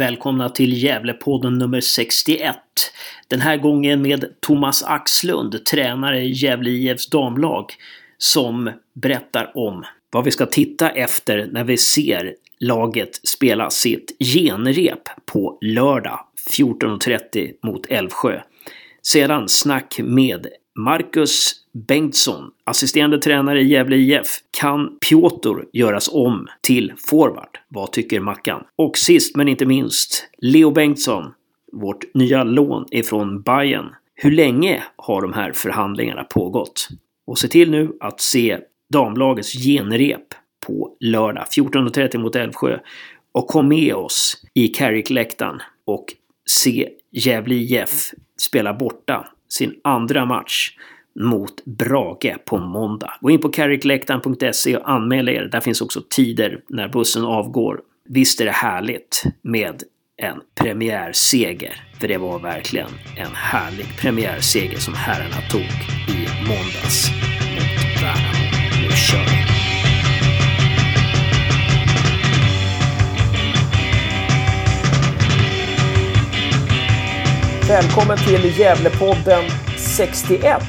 Välkomna till Gävlepodden nummer 61. Den här gången med Thomas Axlund, tränare i Gävle IFs damlag, som berättar om vad vi ska titta efter när vi ser laget spela sitt genrep på lördag 14.30 mot Älvsjö. Sedan snack med Marcus Bengtsson, assisterande tränare i Gävle IF. Kan Piotr göras om till forward? Vad tycker Mackan? Och sist men inte minst, Leo Bengtsson, vårt nya lån ifrån Bayern. Hur länge har de här förhandlingarna pågått? Och se till nu att se damlagets genrep på lördag 14.30 mot Älvsjö. Och kom med oss i Carrick-läktaren och se Gävle IF spela borta sin andra match mot Brage på måndag. Gå in på carrickläktaren.se och anmäl er. Där finns också tider när bussen avgår. Visst är det härligt med en premiärseger. För det var verkligen en härlig premiärseger som herrarna tog i måndags mot Värnamo. Nu kör vi! Välkommen till Gävlepodden 61,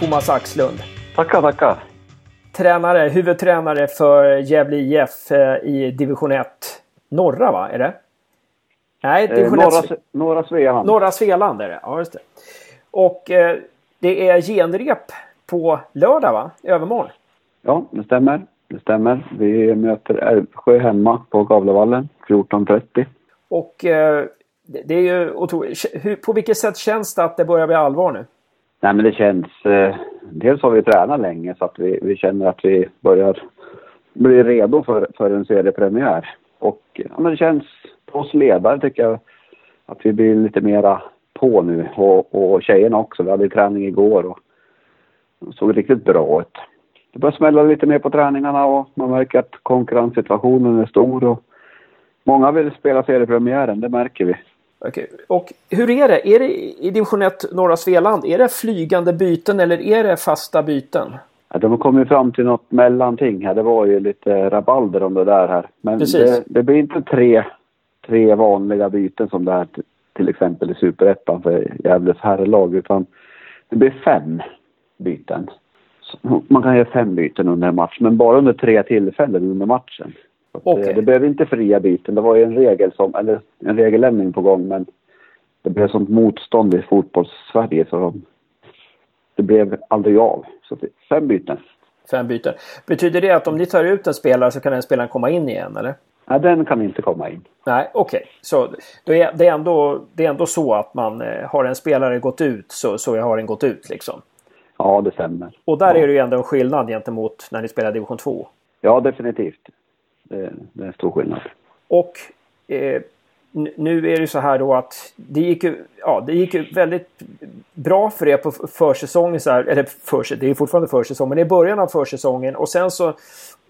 Thomas Axlund. Tackar, tackar. Tränare, huvudtränare för Gävle IF eh, i division 1. Norra, va? Är det? Nej, eh, division eh, norra, 1. Norra Svealand. Norra Svealand är det, ja just det. Och eh, det är genrep på lördag, va? Övermorgon. Ja, det stämmer. Det stämmer. Vi möter Älvsjö hemma på Gavlevallen 14.30. Och eh, det är ju otroligt. På vilket sätt känns det att det börjar bli allvar nu? Nej men det känns... Eh, dels har vi tränat länge så att vi, vi känner att vi börjar bli redo för, för en seriepremiär. Och ja, men det känns på oss ledare tycker jag att vi blir lite mera på nu. Och, och tjejerna också. Vi hade träning igår och såg riktigt bra ut. Det börjar smälla lite mer på träningarna och man märker att konkurrenssituationen är stor. Och många vill spela seriepremiären, det märker vi. Okay. Och hur är det? Är det i division 1 norra Svealand? Är det flygande byten eller är det fasta byten? Ja, de har kommit fram till något mellanting här. Det var ju lite rabalder om det där här. Men det, det, blir inte tre, tre vanliga byten som det är till exempel i Superettan för Gävles herrlag utan det blir fem byten. Man kan göra fem byten under en match men bara under tre tillfällen under matchen. Okay. Det blev inte fria byten. Det var ju en regel som, eller en regeländring på gång men det blev sånt motstånd i fotbolls-Sverige så de, det blev aldrig av. Så fem byten. Fem byten. Betyder det att om ni tar ut en spelare så kan den spelaren komma in igen eller? Nej, den kan inte komma in. Nej, okej. Okay. Så det är, det, är ändå, det är ändå så att man eh, har en spelare gått ut så, så har den gått ut liksom? Ja, det stämmer. Och där ja. är det ju ändå en skillnad gentemot när ni spelar division 2. Ja, definitivt. Det, det är en stor skillnad. Och eh, nu är det så här då att det gick ju, ja, det gick väldigt bra för er på försäsongen. Så här, eller för, det är fortfarande försäsong, men det är början av försäsongen. Och sen så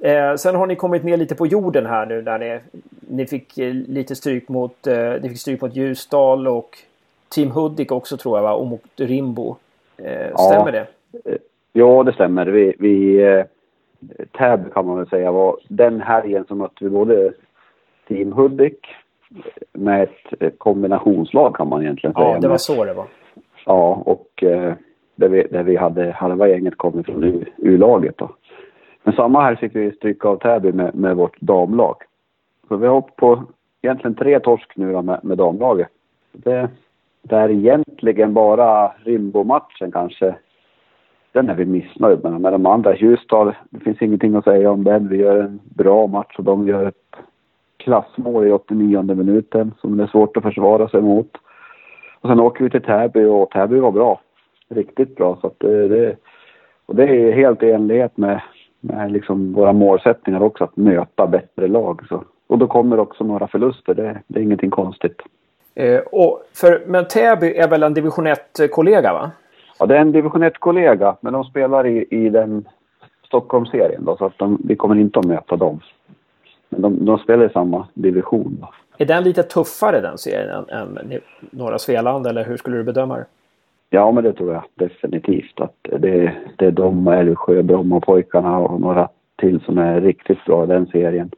eh, sen har ni kommit ner lite på jorden här nu när ni, ni fick eh, lite stryk mot, eh, ni fick stryk mot Ljusdal och Team Hudik också tror jag va? Och mot Rimbo. Eh, stämmer ja, det? Ja, det stämmer. Vi, vi eh, Täby kan man väl säga var den helgen som mötte vi både Team Hudik med ett kombinationslag kan man egentligen säga. Ja, det var så det var. Ja, och eh, där, vi, där vi hade halva gänget kommit från U-laget då. Men samma här fick vi stryka av Täby med, med vårt damlag. Så vi har åkt på egentligen tre torsk nu då med, med damlaget. Det, det är egentligen bara Rimbo-matchen kanske den är vi missnöjda med. De andra, Ljusdal, det finns ingenting att säga om den. Vi gör en bra match och de gör ett klassmål i 89 minuten som det är svårt att försvara sig mot. Och sen åker vi till Täby och Täby var bra. Riktigt bra. Så att det, det, och det är helt i enlighet med, med liksom våra målsättningar också, att möta bättre lag. Så. Och då kommer också några förluster, det, det är ingenting konstigt. Eh, och för, men Täby är väl en division 1-kollega va? Ja, det är en division 1-kollega, men de spelar i, i den Stockholmsserien då, så att de, vi kommer inte att möta dem. Men de, de spelar i samma division. Då. Är den lite tuffare den serien än, än norra Svealand eller hur skulle du bedöma det? Ja, men det tror jag definitivt. Att det, det är de, Älvsjö, Brommapojkarna och några till som är riktigt bra i den serien.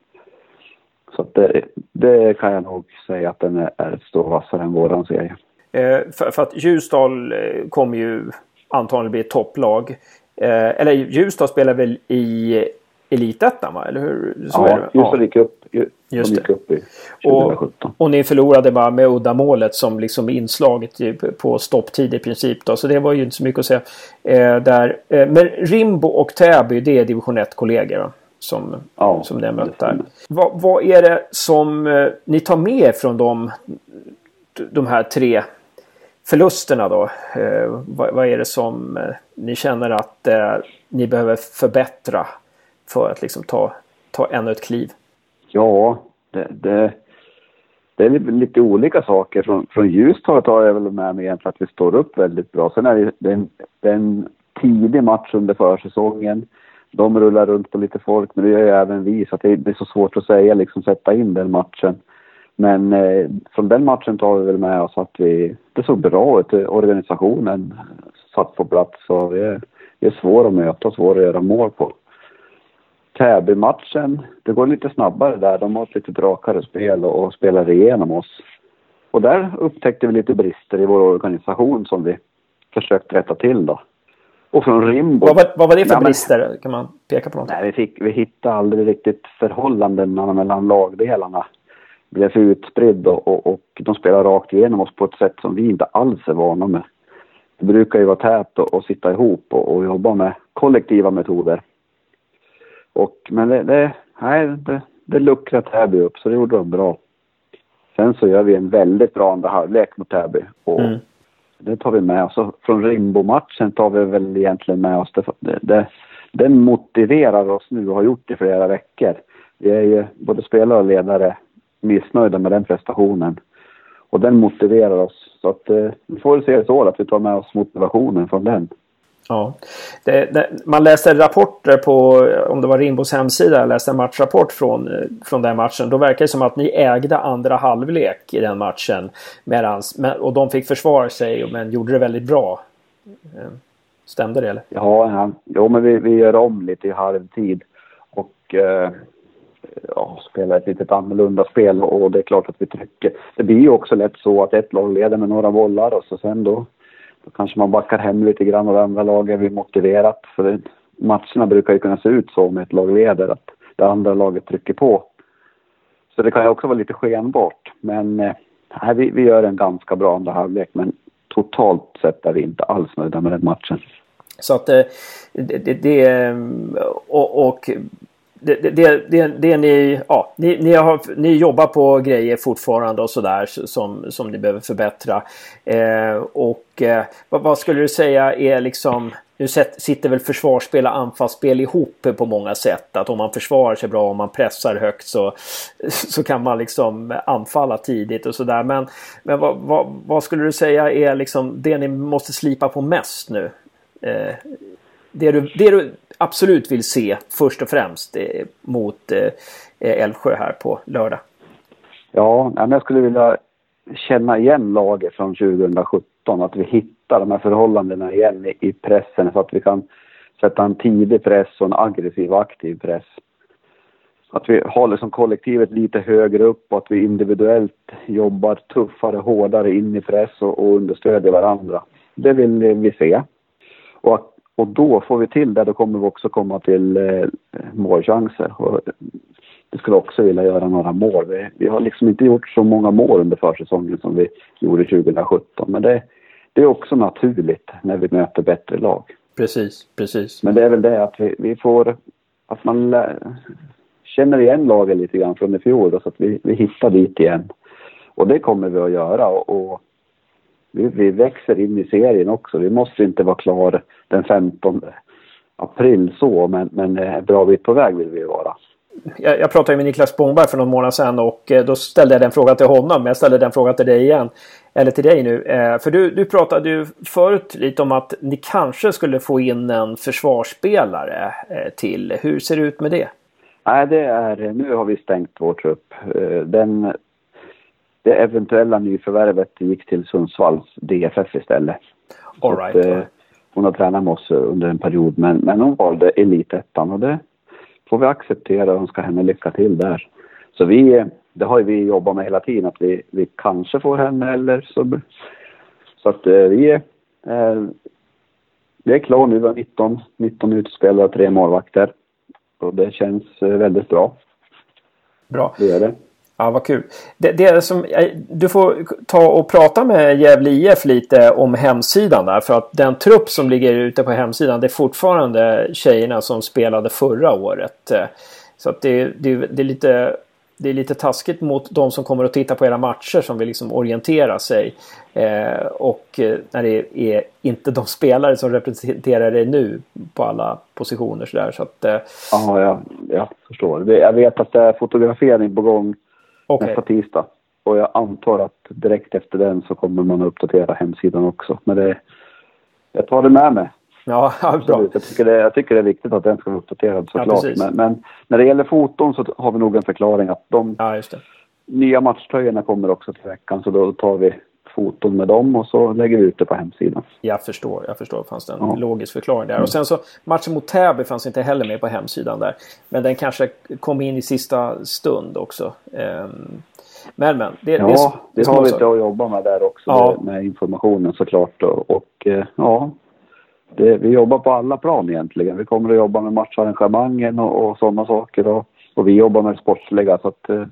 Så det, det, kan jag nog säga att den är, är ett stå vassare än våran serie. Eh, för, för, att Ljusdal eh, kommer ju antagligen bli ett topplag. Eh, eller Ljusdal spelar väl i Elitettan va? Eller hur? Så ja, Ljusdal gick upp, Just gick upp i 2017. Och, och, ni förlorade bara med uddamålet som liksom inslaget på stopptid i princip. Då, så det var ju inte så mycket att säga. Eh, där. Eh, men Rimbo och Täby det är division 1-kollegor som, ja, som ni har mött där. Vad, vad, är det som eh, ni tar med från de, de här tre förlusterna då? Eh, vad, vad, är det som eh, ni känner att eh, ni behöver förbättra för att liksom ta, ta ännu ett kliv? Ja, det, det, det är lite olika saker. Från, från Ljusdal tar jag väl med mig egentligen att vi står upp väldigt bra. Sen är det, det, är en, det är en tidig match under försäsongen. De rullar runt på lite folk, men det gör ju även vi. Så det, det, är så svårt att säga, liksom sätta in den matchen. Men eh, från den matchen tar vi väl med oss att vi, det såg bra ut. Organisationen satt på plats och vi är, vi är svår att möta och svår att göra mål på. Täby-matchen, det går lite snabbare där. De har ett lite rakare spel och, och spelar igenom oss. Och där upptäckte vi lite brister i vår organisation som vi försökt rätta till då. Och från Rimbo... Vad var, vad var det för ja, brister? Kan man peka på något? Nej, vi, fick, vi hittade aldrig riktigt förhållandena mellan lagdelarna. Blev för utspridd och, och, och de spelade rakt igenom oss på ett sätt som vi inte alls är vana med. Det brukar ju vara tätt och, och sitta ihop och, och jobba med kollektiva metoder. Och, men det, det, nej, det, det luckrade Täby upp, så det gjorde de bra. Sen så gör vi en väldigt bra andra halvlek mot Täby. Och mm. Det tar vi med oss. Från Rimbo-matchen tar vi väl egentligen med oss det, det, det. Den motiverar oss nu och har gjort det i flera veckor. Vi är ju både spelare och ledare missnöjda med den prestationen. Och den motiverar oss. Så att eh, vi får väl se det så att vi tar med oss motivationen från den. Ja. Det, det, man läste rapporter på, om det var Rimbos hemsida, jag läste en matchrapport från, från den matchen. Då verkar det som att ni ägde andra halvlek i den matchen. Medans, och de fick försvara sig men gjorde det väldigt bra. Eh, stämde det eller? Ja, ja. Jo, men vi, vi gör om lite i halvtid. Och eh, ja, spela ett lite annorlunda spel och det är klart att vi trycker. Det blir ju också lätt så att ett lag leder med några bollar och så sen då då kanske man backar hem lite grann och det andra laget blir motiverat. För det, matcherna brukar ju kunna se ut så om ett lag leder, att det andra laget trycker på. Så det kan ju också vara lite skenbart. Men eh, vi, vi gör en ganska bra andra halvlek, men totalt sett är vi inte alls nöjda med den matchen. Så att eh, det, det, det eh, och, och det, det, det, det ni, ja, ni, ni, har, ni jobbar på grejer fortfarande och sådär som, som ni behöver förbättra. Eh, och eh, vad, vad, skulle du säga är liksom nu sitter väl försvarsspel och anfallsspel ihop på många sätt. Att om man försvarar sig bra om man pressar högt så, så kan man liksom anfalla tidigt och sådär. Men, men vad, vad, vad, skulle du säga är liksom det ni måste slipa på mest nu? Eh, det, du, det du absolut vill se först och främst eh, mot eh, Älvsjö här på lördag? Ja, jag skulle vilja känna igen laget från 2017. Att vi hittar de här förhållandena igen i pressen så att vi kan sätta en tidig press och en aggressiv aktiv press. Att vi håller som kollektivet lite högre upp och att vi individuellt jobbar tuffare, hårdare in i press och, och understödjer varandra. Det vill vi se. Och och då får vi till det, då kommer vi också komma till eh, målchanser. Och vi skulle också vilja göra några mål. Vi, vi, har liksom inte gjort så många mål under försäsongen som vi gjorde 2017. Men det, det är också naturligt när vi möter bättre lag. Precis, precis. Men det är väl det att vi, vi får, att man känner igen laget lite grann från i fjol då, så att vi, vi hittar dit igen. Och det kommer vi att göra. och, och vi, vi växer in i serien också. Vi måste inte vara klara den 15 april så, men, men en bra bit på väg vill vi vara. Jag, jag pratade med Niklas Spångberg för någon månad sedan och eh, då ställde jag den frågan till honom. Men jag ställer den frågan till dig igen. Eller till dig nu. Eh, för du, du pratade ju förut lite om att ni kanske skulle få in en försvarsspelare eh, till. Hur ser det ut med det? Nej, det är, nu har vi stängt vår trupp. Den det eventuella nyförvärvet gick till Sundsvalls DFF istället. All right, att, eh, hon har tränat med oss under en period men, men hon valde elitettan och det får vi acceptera och önska henne lycka till där. Så vi, det har ju vi jobbat med hela tiden, att vi, vi kanske får henne eller så. Så att eh, vi är, eh, vi är klara nu. Vi har 19, 19 utspelare och tre målvakter. Och det känns eh, väldigt bra. Bra. Det gör det. Ja, vad kul. Det, det som, du får ta och prata med Gävle IF lite om hemsidan där. För att den trupp som ligger ute på hemsidan det är fortfarande tjejerna som spelade förra året. Så att det, det, det är lite det är lite taskigt mot de som kommer att titta på era matcher som vill liksom orientera sig. Eh, och eh, när det är inte de spelare som representerar dig nu på alla positioner sådär. Så att, eh... Ja, jag, jag förstår. Jag vet att det är fotografering på gång okay. nästa tisdag. Och jag antar att direkt efter den så kommer man att uppdatera hemsidan också. Men det, jag tar det med mig. Ja, bra. Jag tycker, det, jag tycker det är viktigt att den ska vara uppdaterad såklart. Ja, men, men, när det gäller foton så har vi nog en förklaring att de ja, nya matchtröjorna kommer också till veckan. Så då tar vi foton med dem och så lägger vi ut det på hemsidan. Jag förstår, jag förstår. Fanns det en ja. logisk förklaring där. Mm. Och sen så matchen mot Täby fanns inte heller med på hemsidan där. Men den kanske kom in i sista stund också. Um, men men. Det, ja, det, det, det har vi lite att jobba med där också. Ja. Med informationen såklart. Och, och eh, ja, det, vi jobbar på alla plan egentligen. Vi kommer att jobba med matcharrangemangen och, och sådana saker. Och, och, vi jobbar med det sportsliga. Så att, eh,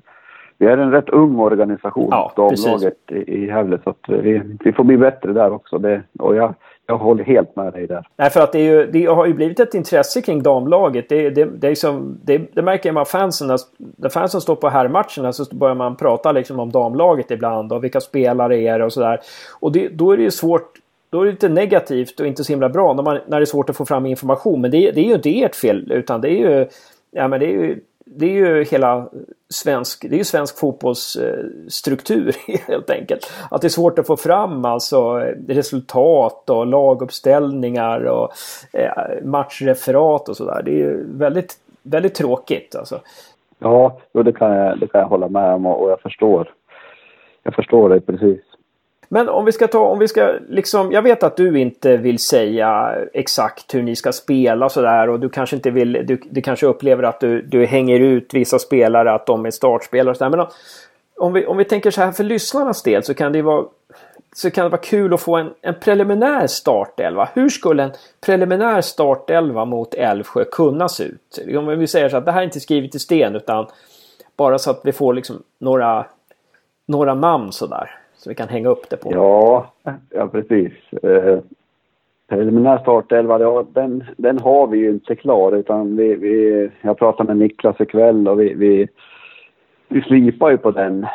vi är en rätt ung organisation, ja, damlaget i, Gävle. Så att vi, vi får bli bättre där också. Det, och jag, jag håller helt med dig där. Nej, för att det, är ju, det har ju blivit ett intresse kring damlaget. Det, det, det, är liksom, det, det märker man fansen. När, när fansen står på herrmatcherna så börjar man prata liksom om damlaget ibland och vilka spelare är det och sådär. Och det, då är det ju svårt då är det lite negativt och inte så himla bra när, man, när det är svårt att få fram information. Men det, det är ju inte ert fel utan det är ju, ja, men det är ju, det är ju hela svensk, det är ju svensk fotbollsstruktur helt enkelt. Att det är svårt att få fram alltså resultat och laguppställningar och eh, matchreferat och sådär. Det är ju väldigt, väldigt tråkigt alltså. Ja, det kan jag, det kan jag hålla med om och jag förstår. Jag förstår dig precis. Men om vi ska ta, om vi ska liksom, jag vet att du inte vill säga exakt hur ni ska spela sådär och du kanske inte vill, du, du kanske upplever att du, du hänger ut vissa spelare, att de är startspelare och sådär. Men om vi, om vi tänker så här för lyssnarnas del så kan det vara så kan det vara kul att få en, en preliminär startelva. Hur skulle en preliminär startelva mot Älvsjö kunna se ut? Om vi säger så att det här är inte skrivet i sten utan bara så att vi får liksom några, några namn sådär. Så vi kan hänga upp det på. Ja, ja precis. Eh, preliminär startelva, ja, den, den har vi ju inte klar utan vi, vi, jag pratade med Niklas ikväll och vi, vi, vi slipar ju på den.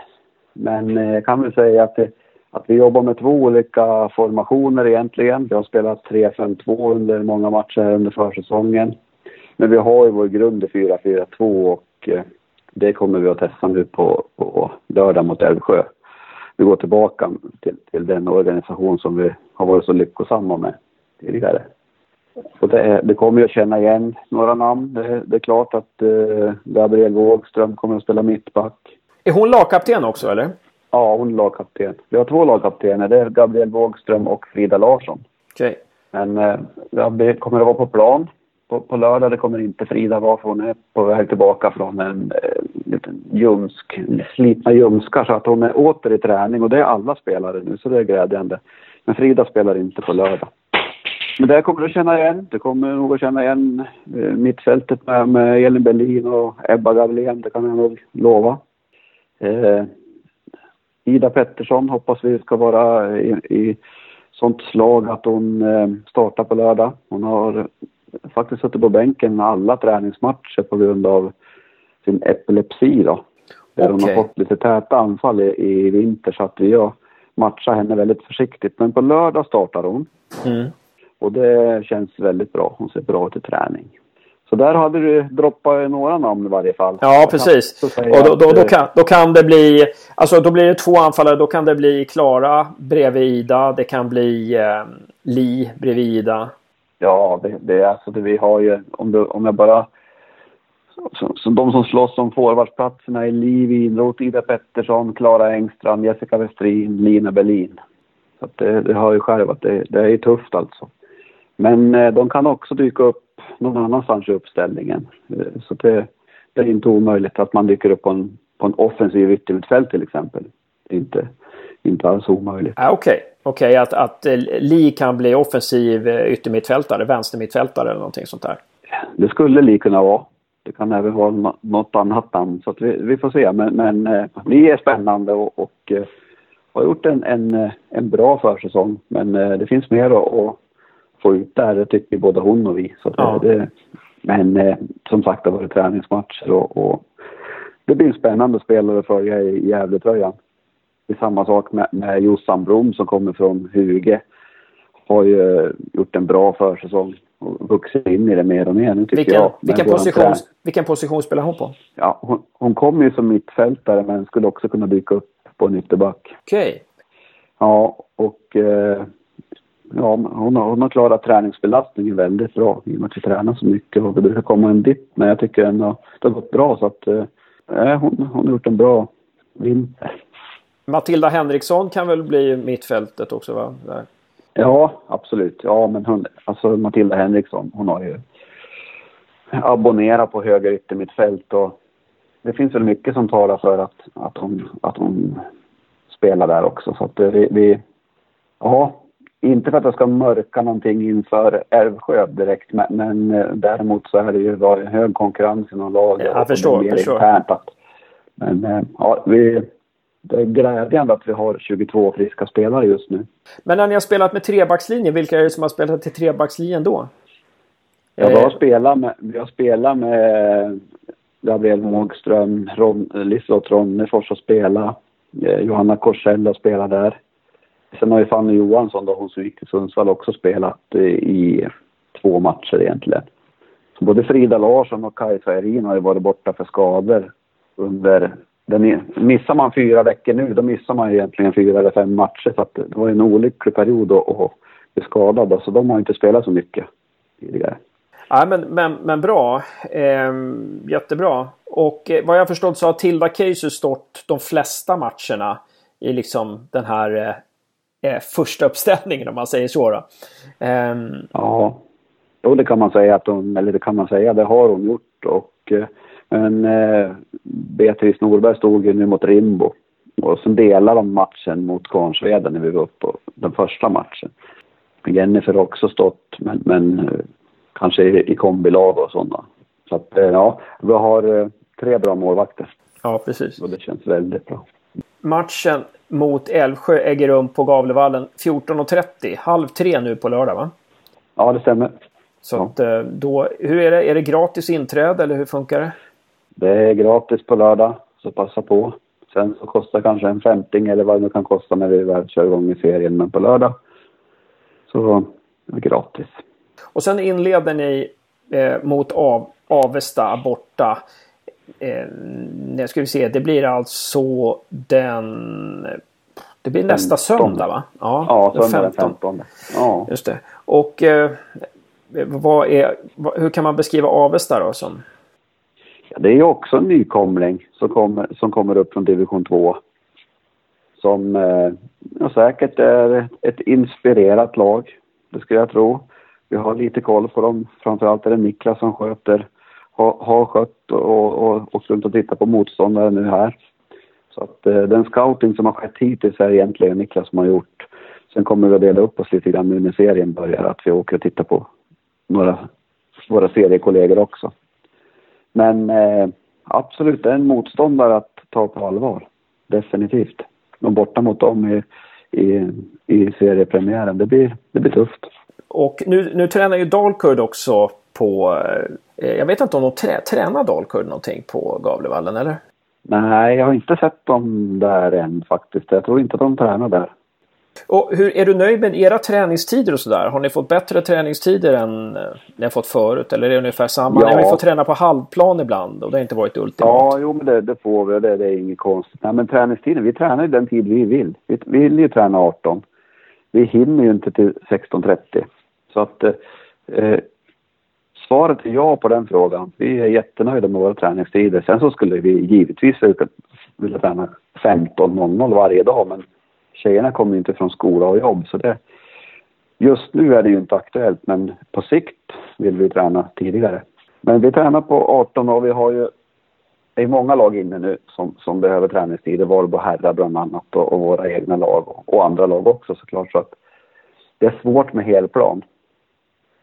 Men eh, jag kan väl säga att, det, att vi jobbar med två olika formationer egentligen. Vi har spelat 3-5-2 under många matcher under försäsongen. Men vi har ju vår grund i 4-4-2 och eh, det kommer vi att testa nu på, på lördag mot Älvsjö vi går tillbaka till, till den organisation som vi har varit så lyckosamma med tidigare. Och det, det kommer att känna igen några namn. Det, det är klart att eh, Gabriel Wågström kommer att spela mittback. Är hon lagkapten också eller? Ja, hon är lagkapten. Vi har två lagkaptener. Det är Gabriel Wågström och Frida Larsson. Okej. Okay. Men eh, kommer att vara på plan på, på lördag. Det kommer inte Frida vara för hon är på väg tillbaka från en eh, liten ljumsk, slitna ljumskar så att hon är åter i träning och det är alla spelare nu så det är glädjande. Men Frida spelar inte på lördag. Men det kommer du känna igen. Du kommer nog att känna igen eh, mittfältet med, med Elin Berlin och Ebba Gavlén, det kan jag nog lova. Eh, Ida Pettersson hoppas vi ska vara i, i sånt slag att hon eh, startar på lördag. Hon har faktiskt suttit på bänken alla träningsmatcher på grund av sin epilepsi då. Där okay. hon har fått lite täta anfall i, i vinter så att vi har matchat henne väldigt försiktigt. Men på lördag startar hon. Mm. Och det känns väldigt bra. Hon ser bra ut i träning. Så där hade du droppat några namn i varje fall. Ja, precis. Och då, då, då, kan, då kan det bli... Alltså då blir det två anfallare. Då kan det bli Klara bredvid Ida. Det kan bli eh, Li bredvid Ida. Ja, det, det är alltså det vi har ju, om, du, om jag bara... Så, så de som slåss om forwardsplatserna är Liv Inroth, Ida Pettersson, Klara Engstrand, Jessica Westrin, Lina Berlin. Så att det, det har ju själv att det, det är tufft alltså. Men eh, de kan också dyka upp någon annanstans i uppställningen. Eh, så det, det är inte omöjligt att man dyker upp på en, på en offensiv yttermittfält till exempel. Det är inte, inte alls omöjligt. Ah, Okej, okay. okay. att, att eh, Li kan bli offensiv eh, yttermittfältare, vänstermittfältare eller någonting sånt där? Det skulle Li kunna vara. Det kan även vara något annat namn, så att vi, vi får se. Men, men eh, Li är spännande och, och har gjort en, en, en bra försäsong. Men det finns mer att, att få ut där, det tycker både hon och vi. Så ja. det, men som sagt, det har varit träningsmatcher och, och det blir spännande att spela och följa i Gävletröjan. Det är samma sak med, med Jossan Blom som kommer från Huge. Har ju gjort en bra försäsong och vuxit in i det mer och mer nu tycker vilken, jag. Vilken position, vilken position spelar hon på? Ja, hon, hon kommer ju som mittfältare men skulle också kunna dyka upp på en ytterback. Okej. Okay. Ja, och eh, ja, hon, har, hon har klarat träningsbelastningen väldigt bra i och med att vi tränar så mycket och det brukar komma en dipp men jag tycker ändå det har gått bra så att eh, hon, hon har gjort en bra vinter. Matilda Henriksson kan väl bli mittfältet också va? Där. Ja, absolut. Ja, men hon, alltså Matilda Henriksson, hon har ju abonnerat på höger yttermittfält och det finns väl mycket som talar för att, att, hon, att hon spelar där också. Så att vi, vi ja, inte för att jag ska mörka någonting inför Älvsjö direkt, men, men eh, däremot så är det ju var hög konkurrens inom laget. Jag förstår, förstår. Internt att, men eh, ja, vi, det är glädjande att vi har 22 friska spelare just nu. Men när ni har spelat med trebackslinjen, vilka är det som har spelat till trebackslinjen då? Ja, vi har eh. spelat med, vi har spelat med Gabriel Mågström, Ron, Liselott Ronnefors har spelat. Johanna Korsell har spelat där. Sen har ju Fanny Johansson, då, hon som gick till Sundsvall, också spelat i två matcher egentligen. Så både Frida Larsson och Kajsa Erin har ju varit borta för skador under... Den, missar man fyra veckor nu, då missar man egentligen fyra eller fem matcher. Så att det var en olycklig period att bli skadad. Så de har inte spelat så mycket tidigare. Ja, men, men, men bra. Eh, jättebra. Och eh, vad jag förstått så har Tilda Keisus stått de flesta matcherna i liksom den här eh, eh, första uppställningen om man säger så. Um... Ja, jo, det kan man säga att hon, eller det kan man säga, det har hon gjort. Och, eh, men eh, Beatrice Norberg stod ju nu mot Rimbo. Och sen delade de matchen mot Kvarnsveden när vi var uppe på den första matchen. Jennifer har också stått, men, men eh, kanske i, i kombilag och sådana. Så att, eh, ja, vi har eh, tre bra målvakter. Ja, precis. Och det känns väldigt bra. Matchen mot Älvsjö äger rum på Gavlevallen 14.30. Halv tre nu på lördag va? Ja, det stämmer. Så ja. att, då, hur är det? Är det gratis inträde eller hur funkar det? Det är gratis på lördag, så passa på. Sen så kostar kanske en femting eller vad det nu kan kosta när vi väl kör igång i serien. Men på lördag så är det gratis. Och sen inleder ni eh, mot Av Avesta borta eh, nu ska vi se, det blir alltså den... Det blir nästa söndag va? Ja, ja söndag den 15. Ja. Just det. Och eh, vad är, hur kan man beskriva Avesta då som? Ja, det är ju också en nykomling som kommer, som kommer upp från division 2. Som eh, säkert är ett inspirerat lag, det skulle jag tro. Vi har lite koll på dem. Framförallt är det Niklas som sköter har, har skött och, och åkt runt och tittat på motståndare nu här. Så att eh, den scouting som har skett hittills är egentligen Niklas som har gjort. Sen kommer vi att dela upp oss lite grann nu när serien börjar, att vi åker och tittar på några våra seriekollegor också. Men eh, absolut, det är en motståndare att ta på allvar. Definitivt. Och borta mot dem i, i, i seriepremiären, det blir, det blir tufft. Och nu, nu tränar ju Dalkurd också på... Eh, jag vet inte om de trä, tränar Dalkurd någonting på Gavlevallen eller? Nej, jag har inte sett dem där än faktiskt. Jag tror inte att de tränar där. Och hur, är du nöjd med era träningstider och sådär? Har ni fått bättre träningstider än eh, ni har fått förut? Eller är det ungefär samma? Ja. Ni har ju fått träna på halvplan ibland och det har inte varit ultimat. Ja, jo men det, det får vi det, det är inget konstigt. Nej men träningstiden, vi tränar ju den tid vi vill. Vi vill ju träna 18. Vi hinner ju inte till 16.30. Så att eh, Svaret är ja på den frågan. Vi är jättenöjda med våra träningstider. Sen så skulle vi givetvis vilja träna 15.00 varje dag men tjejerna kommer ju inte från skola och jobb så det... Just nu är det ju inte aktuellt men på sikt vill vi träna tidigare. Men vi tränar på 18 och vi har ju det är många lag inne nu som, som behöver träningstider. Valbo herrar bland annat och, och våra egna lag och, och, andra lag också såklart. Så att det är svårt med helplan.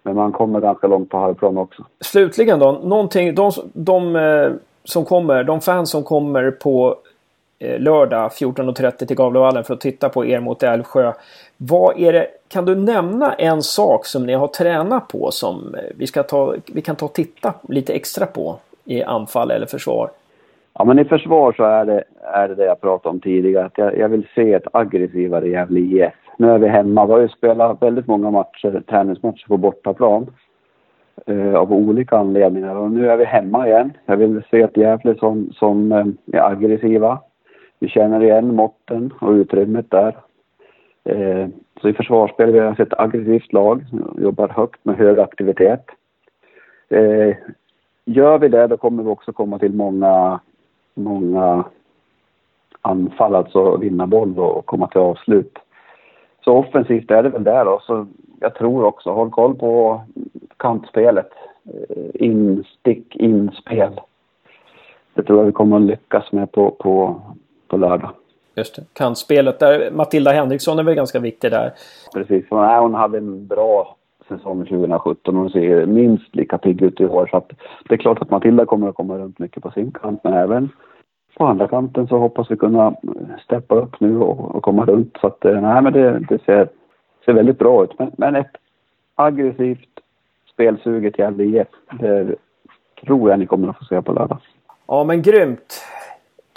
Men man kommer ganska långt på halvplan också. Slutligen då, någonting, de, de, de som kommer, de fans som kommer på Eh, lördag 14.30 till Gavlevallen för att titta på er mot Älvsjö. Vad är det, kan du nämna en sak som ni har tränat på som eh, vi, ska ta, vi kan ta och titta lite extra på i anfall eller försvar? Ja, men i försvar så är det är det, det jag pratade om tidigare. Att jag, jag vill se ett aggressivare Gävle IF. Nu är vi hemma. Vi har ju spelat väldigt många matcher, träningsmatcher på bortaplan. Eh, av olika anledningar. Och nu är vi hemma igen. Jag vill se ett Gävle som, som eh, är aggressiva. Vi känner igen måtten och utrymmet där. Eh, så i försvarsspel vi har vi ett aggressivt lag, som jobbar högt med hög aktivitet. Eh, gör vi det då kommer vi också komma till många, många anfall, alltså vinna boll och komma till avslut. Så offensivt är det väl där då. Så jag tror också, håll koll på kantspelet. Eh, instick, inspel. Det tror jag vi kommer att lyckas med på, på, på lördag. Just det. Kantspelet där. Matilda Henriksson är väl ganska viktig där. Precis. Hon, hade en bra säsong 2017. Hon ser minst lika pigg ut i år. Så att det är klart att Matilda kommer att komma runt mycket på sin kant. Men även på andra kanten så hoppas vi kunna steppa upp nu och, och komma runt. Så att eh, nej, men det, det ser, ser väldigt bra ut. Men, men ett aggressivt spelsuget Gävle IF. Det tror jag ni kommer att få se på lördag. Ja men grymt.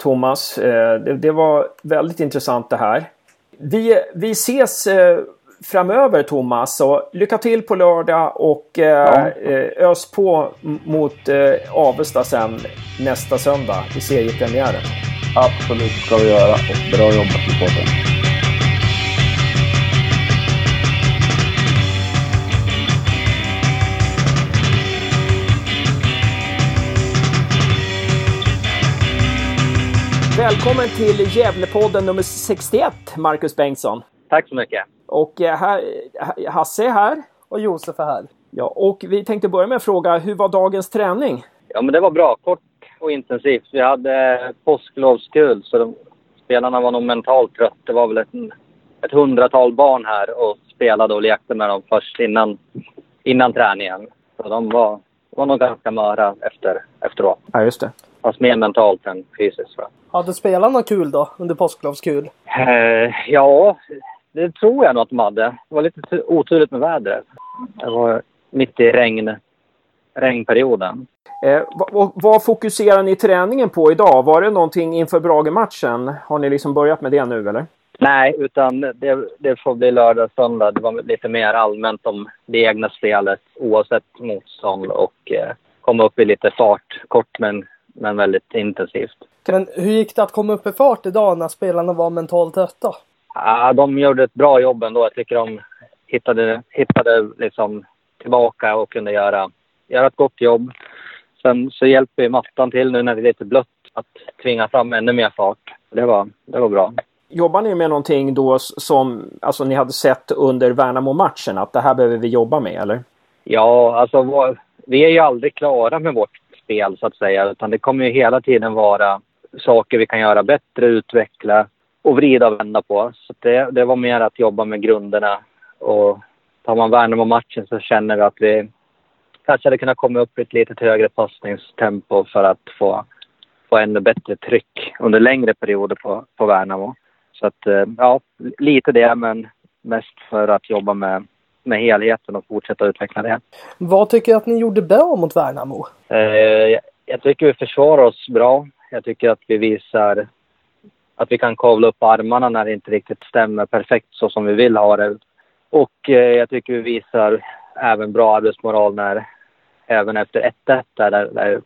Thomas. Eh, det, det, var väldigt intressant det här. Vi, vi ses eh, framöver Thomas. Så lycka till på lördag och eh, ja. ös på mot Avesta sen nästa söndag i seriepremiären. Absolut ska vi göra och bra jobbat med podden. Välkommen till Gävlepodden nummer 61, Marcus Bengtsson. Tack så mycket. Och eh, här, Hasse är här. Och Josef är här. Ja, och vi tänkte börja med att fråga, hur var dagens träning? Ja, men det var bra. Kort och intensivt. Vi hade påsklovskul, så de, spelarna var nog mentalt trött. Det var väl ett, ett hundratal barn här och spelade och lekte med dem först innan, innan träningen. Så de var, var nog ganska möra efter, efteråt. Ja, just det. Fast mer mentalt än fysiskt. Va? Hade spelarna kul då, under påsklovskul? Eh, ja, det tror jag nog att de hade. Det var lite oturligt med vädret. Det var mitt i regn, regnperioden. Eh, vad, vad, fokuserar ni träningen på idag? Var det någonting inför Brage-matchen? Har ni liksom börjat med det nu eller? Nej, utan det, det får bli lördag, söndag. Det var lite mer allmänt om det egna spelet oavsett motstånd och eh, komma upp i lite fart. Kort men men väldigt intensivt. Men hur gick det att komma upp i fart idag när spelarna var mentalt trötta? Ja, de gjorde ett bra jobb ändå. Jag tycker de hittade, hittade liksom tillbaka och kunde göra, göra ett gott jobb. Sen så hjälper mattan till nu när det är lite blött att tvinga fram ännu mer fart. Det var, det var bra. Jobbar ni med någonting då som alltså, ni hade sett under Värnamo-matchen? Att det här behöver vi jobba med, eller? Ja, alltså vi är ju aldrig klara med vårt spel så att säga. Utan det kommer ju hela tiden vara saker vi kan göra bättre, utveckla och vrida och vända på. Så det, det var mer att jobba med grunderna. Och tar man Värnamo-matchen så känner vi att vi kanske hade kunnat komma upp i ett lite högre passningstempo för att få, få ännu bättre tryck under längre perioder på, på Värnamo. Så att, eh, ja, lite det, men mest för att jobba med med helheten och fortsätta utveckla det. Vad tycker du att ni gjorde bra mot Värnamo? Eh, jag tycker vi försvarar oss bra. Jag tycker att vi visar att vi kan kavla upp armarna när det inte riktigt stämmer perfekt så som vi vill ha det. Och eh, jag tycker vi visar även bra arbetsmoral när, även efter 1-1 där, där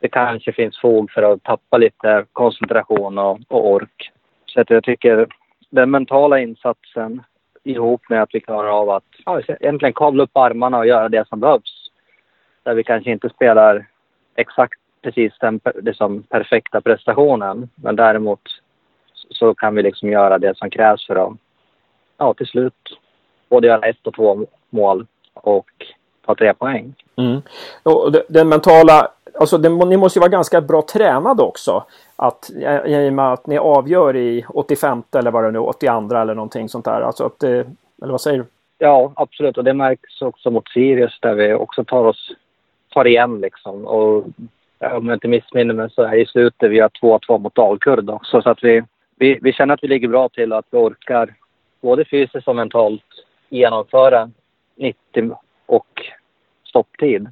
det kanske finns fog för att tappa lite koncentration och, och ork. Så jag tycker den mentala insatsen ihop med att vi klarar av att ja, egentligen kavla upp armarna och göra det som behövs. Där vi kanske inte spelar exakt precis den liksom, perfekta prestationen. Men däremot så kan vi liksom göra det som krävs för att ja, till slut både göra ett och två mål och ta tre poäng. Mm. Och den mentala alltså det, ni måste ju vara ganska bra tränade också. Att, I och med att ni avgör i 85 eller vad det nu 82 eller någonting sånt där. Alltså att det, eller vad säger du? Ja, absolut. Och det märks också mot Sirius där vi också tar oss tar igen liksom. Och om jag inte missminner mig så är i slutet vi har 2-2 mot Dalkurd också. Så att vi, vi, vi känner att vi ligger bra till och att vi orkar både fysiskt och mentalt genomföra 90 och stopptid.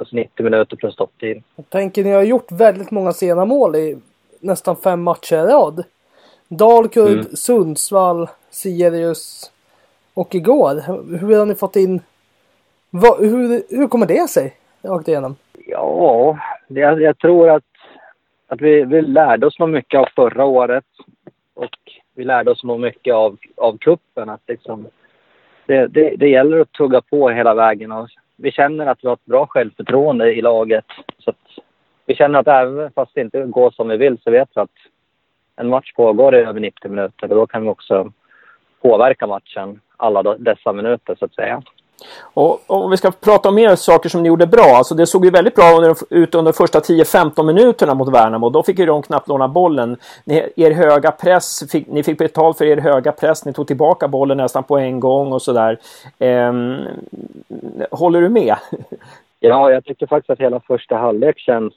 Alltså 90 minuter plus stopptid. Jag tänker ni har gjort väldigt många sena mål i nästan fem matcher i rad. Dalkurd, mm. Sundsvall, Sirius och igår. Hur har ni fått in... Va, hur, hur kommer det sig? Rakt igenom. Ja, det, jag tror att, att vi, vi lärde oss nog mycket av förra året. Och vi lärde oss nog mycket av, av kuppen. Att liksom, det, det, det gäller att tugga på hela vägen. Och vi känner att vi har ett bra självförtroende i laget. Så vi känner att även fast det inte går som vi vill så vet vi att en match pågår i över 90 minuter och då kan vi också påverka matchen alla dessa minuter så att säga. Och om vi ska prata om mer saker som ni gjorde bra. Alltså det såg ju väldigt bra under, ut under de första 10-15 minuterna mot Värnamo. Då fick ju de knappt låna bollen. Ni, er höga press, fick, ni fick betalt för er höga press. Ni tog tillbaka bollen nästan på en gång och sådär. Ehm, håller du med? Ja, jag tycker faktiskt att hela första halvlek känns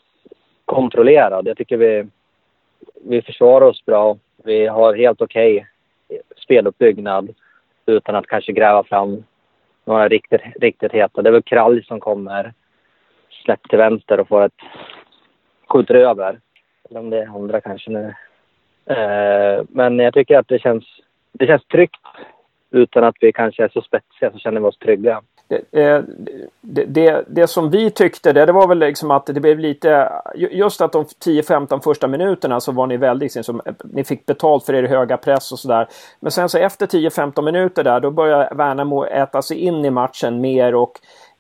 kontrollerad. Jag tycker vi, vi försvarar oss bra. Vi har helt okej okay speluppbyggnad utan att kanske gräva fram några riktigt, riktigt heta. Det är väl Kralj som kommer släppt till vänster och får ett skjuter över. Eller om det är andra kanske nu. Eh, men jag tycker att det känns, det känns tryggt. Utan att vi kanske är så spetsiga så känner vi oss trygga. Det, eh, det, det, det, som vi tyckte det, det var väl liksom att det blev lite just att de 10-15 första minuterna så var ni väldigt liksom, eh, ni fick betalt för er höga press och sådär. Men sen så efter 10-15 minuter där då började Värnamo äta sig in i matchen mer och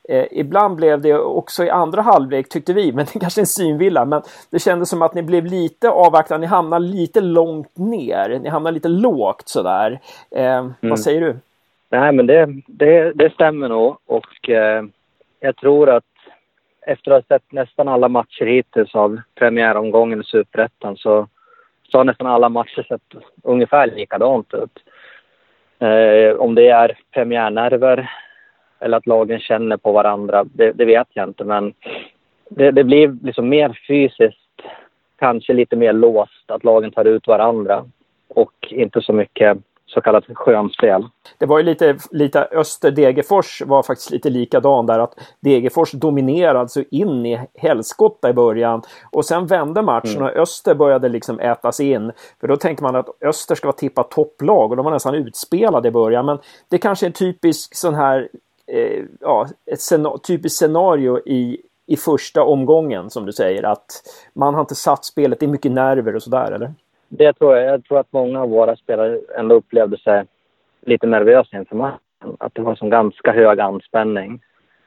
eh, ibland blev det också i andra halvlek tyckte vi, men det är kanske är en synvilla, men det kändes som att ni blev lite avvaktande, ni hamnade lite långt ner, ni hamnade lite lågt sådär. Eh, mm. Vad säger du? Nej, men det, det, det stämmer nog. Och eh, jag tror att efter att ha sett nästan alla matcher hittills av premiäromgången i Superettan så, så har nästan alla matcher sett ungefär likadant ut. Eh, om det är premiärnerver eller att lagen känner på varandra, det, det vet jag inte. Men det, det blir liksom mer fysiskt, kanske lite mer låst, att lagen tar ut varandra och inte så mycket så kallat skönspel. Det var ju lite, lite Öster-Degerfors var faktiskt lite likadan där att Degerfors dominerade alltså in i helskotta i början och sen vände matchen mm. och Öster började liksom ätas in. För då tänkte man att Öster ska vara tippat topplag och de var nästan utspelade i början. Men det kanske är en typisk sån här, eh, ja, ett scena typiskt scenario i i första omgången som du säger att man har inte satt spelet, det är mycket nerver och sådär eller? det tror jag. Jag tror att många av våra spelare ändå upplevde sig lite nervösa inför matchen. Att det var som ganska hög anspänning.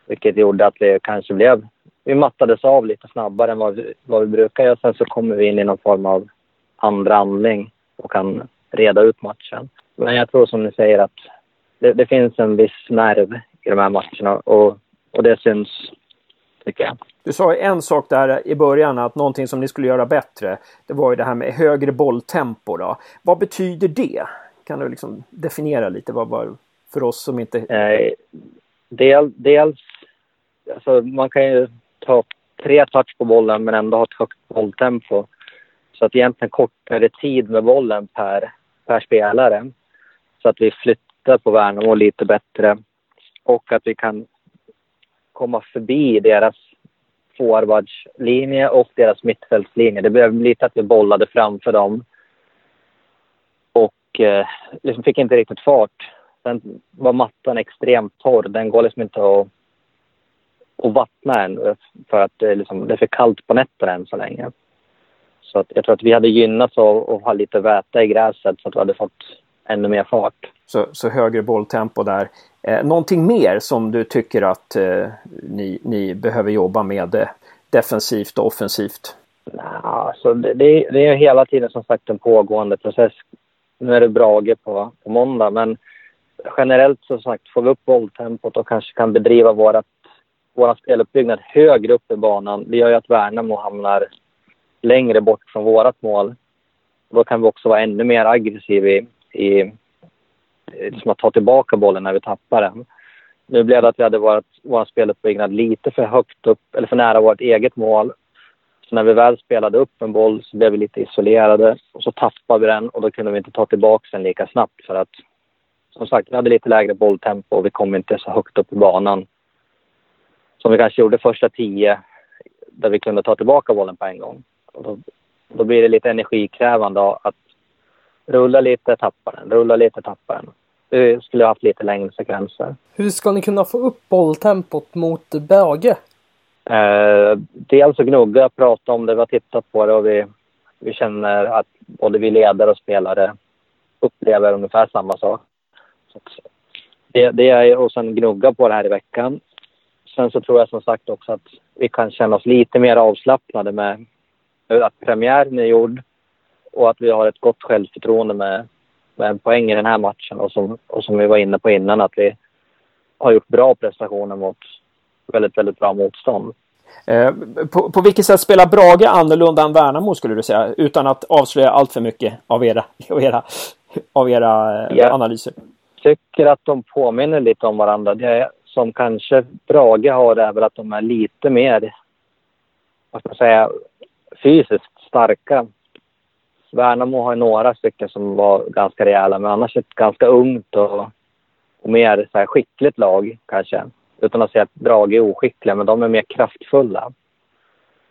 Vilket gjorde att vi kanske blev... Vi mattades av lite snabbare än vad vi, vad vi brukar göra. Sen så kommer vi in i någon form av andra andning och kan reda ut matchen. Men jag tror som ni säger att det, det finns en viss nerv i de här matcherna och, och det syns, tycker jag. Du sa en sak där i början att någonting som ni skulle göra bättre. Det var ju det här med högre bolltempo. Då. Vad betyder det? Kan du liksom definiera lite vad, vad för oss som inte... Eh, del, dels, alltså man kan ju ta tre touch på bollen men ändå ha ett högt bolltempo. Så att egentligen kortare tid med bollen per, per spelare. Så att vi flyttar på Värnamo lite bättre. Och att vi kan komma förbi deras forwardslinje och deras mittfältslinje. Det blev lite att vi bollade framför dem. Och eh, liksom fick inte riktigt fart. Sen var mattan extremt torr. Den går liksom inte att, att vattna än för att det, liksom, det är för kallt på nätterna än så länge. Så att jag tror att vi hade gynnats av att ha lite väta i gräset så att vi hade fått ännu mer fart. Så, så högre bolltempo där. Eh, någonting mer som du tycker att eh, ni, ni behöver jobba med eh, defensivt och offensivt? Alltså det, det, är hela tiden som sagt en pågående process. Nu är det Brage på, på måndag men generellt som sagt får vi upp bolltempot och kanske kan bedriva vårat, vår speluppbyggnad högre upp i banan, det gör ju att Värnamo hamnar längre bort från vårt mål. Då kan vi också vara ännu mer aggressiva i, i liksom att ta tillbaka bollen när vi tappar den. Nu blev det att vi hade varit, vår speluppbyggnad lite för högt upp, eller för nära vårt eget mål. Så när vi väl spelade upp en boll så blev vi lite isolerade och så tappade vi den och då kunde vi inte ta tillbaka den lika snabbt för att som sagt, vi hade lite lägre bolltempo och vi kom inte så högt upp i banan som vi kanske gjorde första tio där vi kunde ta tillbaka bollen på en gång. Och då, då blir det lite energikrävande att rulla lite, tappa den, rulla lite, tappa den. Vi skulle ha haft lite längre sekvenser. Hur ska ni kunna få upp bolltempot mot Böge? Eh, dels att gnugga, prata om det, vi har tittat på det och vi, vi känner att både vi ledare och spelare upplever ungefär samma sak. Så det, det är och sen gnugga på det här i veckan. Sen så tror jag som sagt också att vi kan känna oss lite mer avslappnade med att premiären är gjord och att vi har ett gott självförtroende med, med en poäng i den här matchen och som, och som vi var inne på innan att vi har gjort bra prestationer mot väldigt, väldigt bra motstånd. Eh, på, på vilket sätt spelar Brage annorlunda än Värnamo skulle du säga? Utan att avslöja allt för mycket av era, av era, av era eh, analyser. Jag tycker att de påminner lite om varandra. Det som kanske Brage har är väl att de är lite mer, vad ska man säga, fysiskt starka. Värnamo har några stycken som var ganska rejäla, men annars ett ganska ungt och, och mer så här, skickligt lag kanske. Utan att säga att Brage är oskickliga, men de är mer kraftfulla.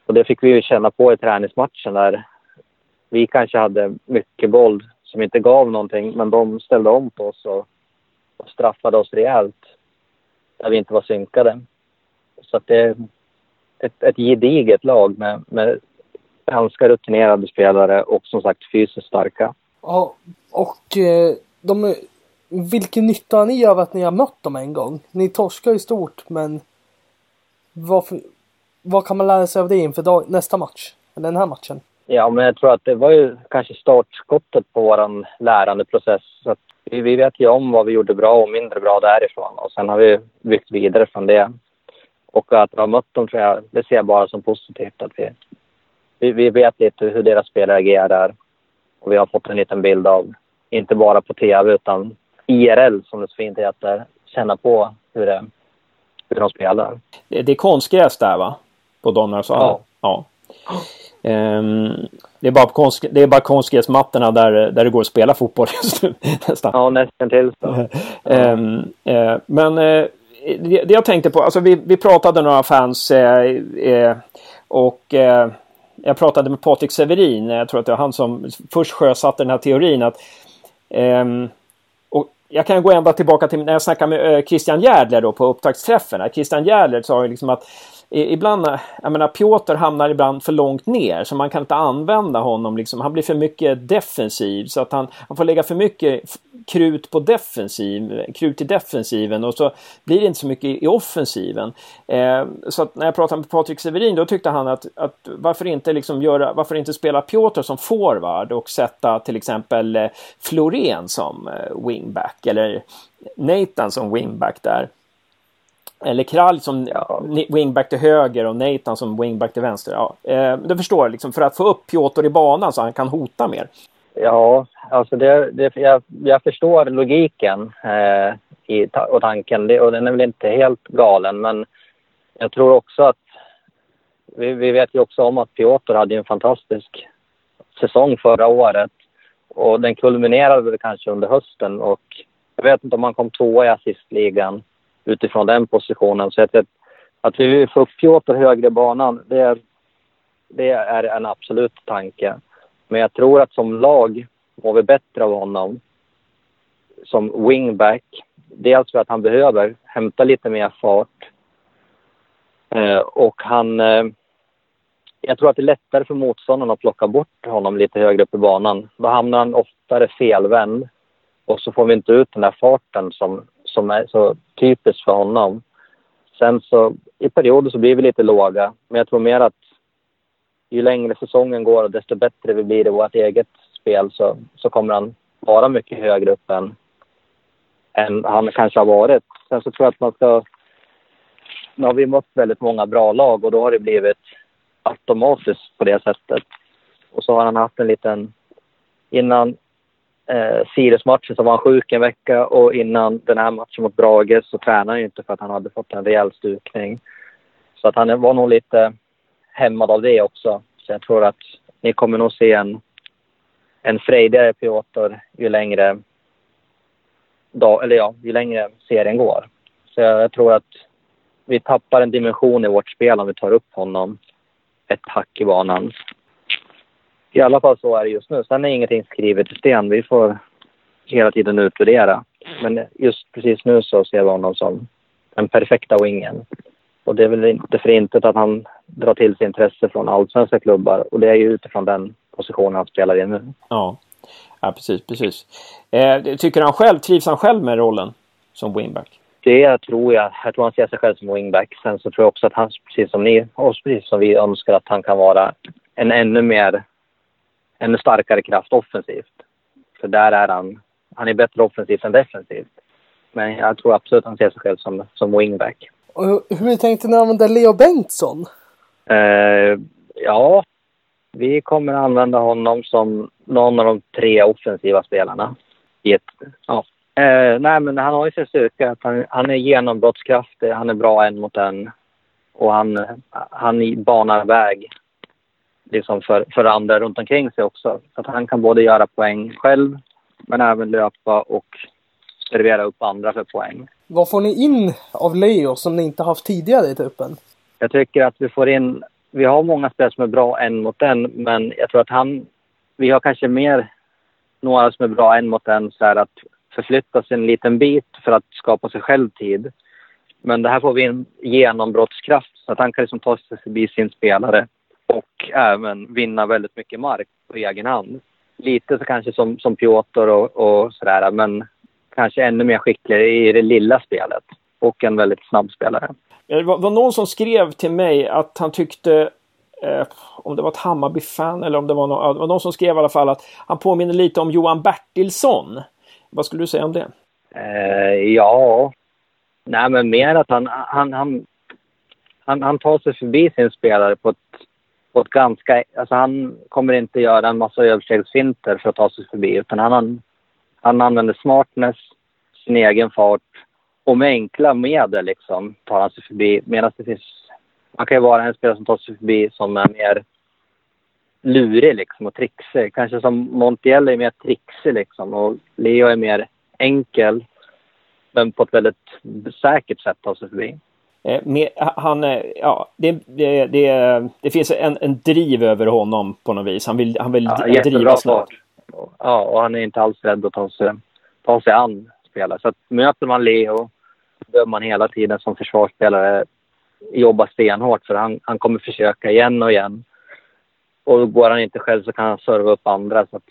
Och det fick vi ju känna på i träningsmatchen där vi kanske hade mycket boll som inte gav någonting, men de ställde om på oss och, och straffade oss rejält där vi inte var synkade. Så att det är ett, ett gediget lag med, med ganska rutinerade spelare och som sagt fysiskt starka. Ja, och eh, de, vilken nytta har ni av att ni har mött dem en gång? Ni torskar ju stort men varför, vad kan man lära sig av det inför dag, nästa match? Eller den här matchen? Ja, men jag tror att det var ju kanske startskottet på vår lärandeprocess. Så att vi, vi vet ju om vad vi gjorde bra och mindre bra därifrån och sen har vi byggt vidare från det. Och att ha mött dem tror jag, det ser jag bara som positivt. Att vi, vi, vi vet lite hur deras spelare agerar och vi har fått en liten bild av, inte bara på tv utan IRL som det så fint heter, känna på hur, det, hur de spelar. Det, det är konstgräs där va? På Donnarsson? Ja. ja. Um, det är bara, konst, det är bara konstgräsmattorna där, där det går att spela fotboll just nu. nästan. Ja, nästan till um, uh, men uh, det, det, jag tänkte på, alltså vi, vi pratade några fans uh, och jag pratade med Patrik Severin, jag tror att det var han som först sjösatte den här teorin att um, och jag kan gå ända tillbaka till när jag snackade med eh, Christian Järdler då på upptaktsträffen. Christian Järdler sa ju liksom att ibland, jag menar Piotr hamnar ibland för långt ner så man kan inte använda honom liksom. Han blir för mycket defensiv så att han, han får lägga för mycket krut på defensiv, krut i defensiven och så blir det inte så mycket i offensiven. Eh, så att när jag pratade med Patrik Severin då tyckte han att, att varför inte liksom göra, varför inte spela Piotr som forward och sätta till exempel eh, Florén som eh, wingback eller Nathan som wingback där. Eller Kralj som ja. wingback till höger och Nathan som wingback till vänster. Ja, eh, du förstår, liksom, för att få upp Piotr i banan så han kan hota mer. Ja, alltså det, det, jag, jag förstår logiken eh, i, och tanken det, och den är väl inte helt galen men jag tror också att vi, vi vet ju också om att Piotr hade en fantastisk säsong förra året och den kulminerade kanske under hösten och jag vet inte om han kom tvåa i assistligan utifrån den positionen. Så att, att vi få upp Piotr högre i banan, det är, det är en absolut tanke. Men jag tror att som lag mår vi bättre av honom som wingback. Dels för att han behöver hämta lite mer fart. Eh, och han... Eh, jag tror att det är lättare för motståndaren att plocka bort honom lite högre upp i banan. Då hamnar han oftare felvänd och så får vi inte ut den där farten som som är så typiskt för honom. Sen så i perioder så blir vi lite låga, men jag tror mer att ju längre säsongen går och desto bättre vi blir i vårt eget spel så, så kommer han vara mycket högre upp än, än han kanske har varit. Sen så tror jag att man ska nu har vi mött väldigt många bra lag och då har det blivit automatiskt på det sättet. Och så har han haft en liten... Innan eh, Sirius-matchen så var han sjuk en vecka och innan den här matchen mot Brage så tränade han inte för att han hade fått en rejäl stukning. Så att han var nog lite hämmad av det också. Så jag tror att ni kommer nog se en, en frejdigare Piotr ju längre, dag, eller ja, ju längre serien går. Så jag, jag tror att vi tappar en dimension i vårt spel om vi tar upp honom ett hack i banan. I alla fall så är det just nu. Sen är ingenting skrivet i sten. Vi får hela tiden utvärdera. Men just precis nu så ser vi honom som den perfekta wingen. Och det är väl inte för intet att han drar till sig intresse från allsvenska klubbar. Och det är ju utifrån den positionen han spelar i nu. Ja, ja precis, precis. Eh, tycker han själv, trivs han själv med rollen som wingback? Det tror jag. Jag tror han ser sig själv som wingback. Sen så tror jag också att han, precis som ni, och precis som vi önskar, att han kan vara en ännu mer, ännu starkare kraft offensivt. För där är han, han är bättre offensivt än defensivt. Men jag tror absolut att han ser sig själv som, som wingback. Och hur tänkte ni använda Leo Bengtsson? Eh, ja, vi kommer att använda honom som någon av de tre offensiva spelarna. I ett, ja. eh, nej, men han har ju sin styrka. Han, han är genombrottskraftig, han är bra en mot en. Och han, han banar väg liksom för, för andra runt omkring sig också. Så att han kan både göra poäng själv, men även löpa och servera upp andra för poäng. Vad får ni in av Leo som ni inte haft tidigare i truppen? Jag tycker att vi får in... Vi har många spelare som är bra en mot en, men jag tror att han... Vi har kanske mer några som är bra en mot en, så här att förflytta sig en liten bit för att skapa sig själv tid. Men det här får vi en genombrottskraft så att han kan liksom ta sig förbi sin spelare och även vinna väldigt mycket mark på egen hand. Lite så kanske som, som Piotr och, och sådär, men kanske ännu mer skicklig i det lilla spelet och en väldigt snabb spelare. Det var, var någon som skrev till mig att han tyckte eh, om det var ett Hammarby-fan eller om det var, någon, det var någon som skrev i alla fall att han påminner lite om Johan Bertilsson. Vad skulle du säga om det? Eh, ja, nej men mer att han, han, han, han, han tar sig förbi sin spelare på ett, på ett ganska... Alltså han kommer inte göra en massa överstegsfinter för att ta sig förbi utan han, han använder smartness, sin egen fart och med enkla medel liksom tar han sig förbi. Medan det finns... Man kan ju vara en spelare som tar sig förbi som är mer lurig liksom och trixig. Kanske som Montiel är mer trixig liksom och Leo är mer enkel men på ett väldigt säkert sätt tar sig förbi. Eh, med, han, ja, det, det, det, det finns en, en driv över honom på något vis. Han vill, han vill ja, driva snabbt. Ja, och han är inte alls rädd att ta sig, ta sig an spelare. Så att möter man Leo behöver man hela tiden som försvarsspelare jobba stenhårt för han, han kommer försöka igen och igen. Och går han inte själv så kan han serva upp andra. Så att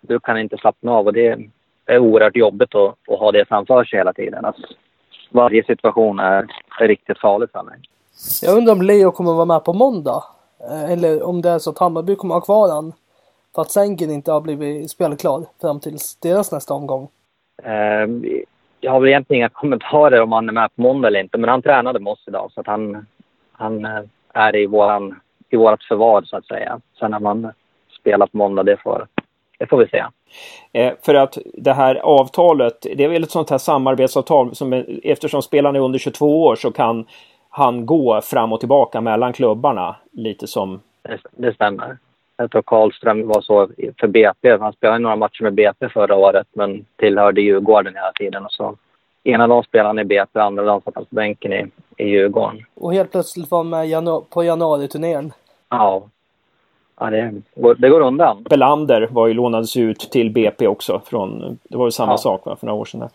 du kan inte slappna av och det är oerhört jobbigt att, att ha det framför sig hela tiden. Att varje situation är, är riktigt farlig för mig. Jag undrar om Leo kommer vara med på måndag. Eh, eller om det är så att Hammarby kommer ha kvar han för att Sengen inte har blivit spelklar fram till deras nästa omgång. Uh, jag har väl egentligen inga kommentarer om han är med på måndag eller inte, men han tränade med oss idag så att han, han eh, är i, våran, i vårat förvar så att säga. Sen när man spelar på måndag, det får, det får vi se. Eh, för att det här avtalet, det är väl ett sånt här samarbetsavtal som eftersom spelaren är under 22 år så kan han gå fram och tillbaka mellan klubbarna lite som... Det, det stämmer. Jag tror Karlström var så för BP. Han spelade några matcher med BP förra året men tillhörde Djurgården hela tiden. Och så ena dagen spelade han i BP, andra dagen satt han på bänken i, i Djurgården. Och helt plötsligt var han med janu på januariturnén. Ja. Ja, det, det går undan. Belander var ju lånades ut till BP också. Från, det var ju samma ja. sak va, för några år sedan.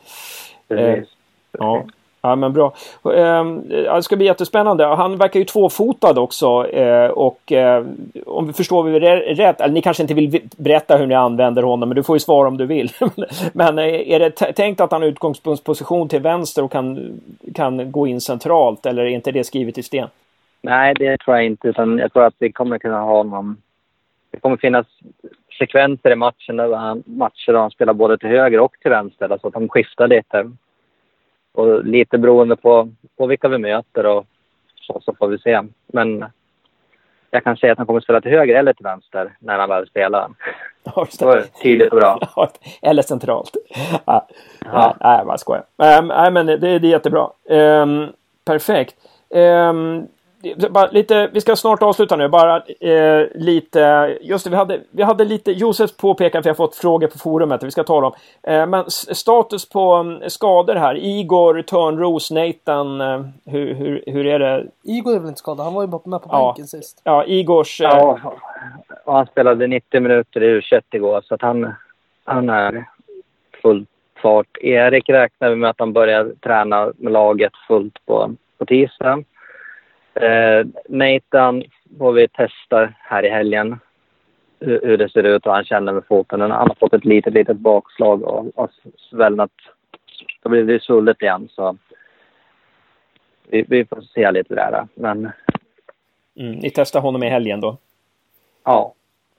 Eh, ja. Ja men bra. Ehm, det ska bli jättespännande. Han verkar ju tvåfotad också. Eh, och eh, om vi förstår vi rätt, eller ni kanske inte vill berätta hur ni använder honom, men du får ju svara om du vill. men eh, är det tänkt att han har utgångsposition till vänster och kan, kan gå in centralt, eller är inte det skrivet i sten? Nej, det tror jag inte. Utan jag tror att vi kommer kunna ha honom... Det kommer finnas sekvenser i matchen där han, matcher där han spelar både till höger och till vänster. Alltså att de skiftar lite och lite beroende på, på vilka vi möter och så, så får vi se. Men jag kan säga att han kommer att spela till höger eller till vänster när han väl spelar. Ja, det var tydligt och bra. eller centralt. Ja. Ja. Nej, jag bara skojar. Um, nej, men det, det är jättebra. Um, perfekt. Um, bara lite, vi ska snart avsluta nu. Bara eh, lite, just det, vi hade, vi hade lite, Josef påpekar att vi har fått frågor på forumet, vi ska tala om. Eh, men status på um, skador här. Igor, Törnros, Nathan, eh, hur, hur, hur är det? Igor är väl inte skadad, han var ju med på ja. bänken sist. Ja, Igors... Eh, ja, och han spelade 90 minuter i U21 igår, så att han, han är full fart. Erik räknar med att han börjar träna med laget fullt på, på tisdag. Eh, Nathan får vi testa här i helgen hur, hur det ser ut och han känner med foten. Han har fått ett litet, litet bakslag och har svällnat. Då blir det svullet igen så vi, vi, får se lite där. Men... Mm, ni testar honom i helgen då? Ja.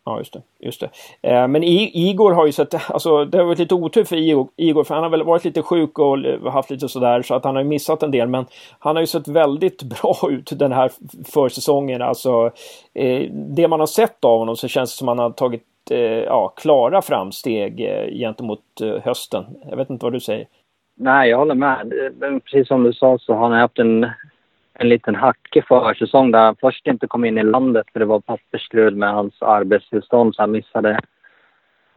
Ja, just det. Just det. Eh, men I, Igor har ju sett, alltså det har varit lite otur för Igor, för han har väl varit lite sjuk och haft lite sådär så att han har missat en del. Men han har ju sett väldigt bra ut den här försäsongen. Alltså eh, det man har sett av honom så känns det som att han har tagit eh, ja, klara framsteg eh, gentemot eh, hösten. Jag vet inte vad du säger. Nej, jag håller med. Precis som du sa så har han haft en en liten hackig försäsong där han först inte kom in i landet för det var pappersstrul med hans arbetstillstånd så han missade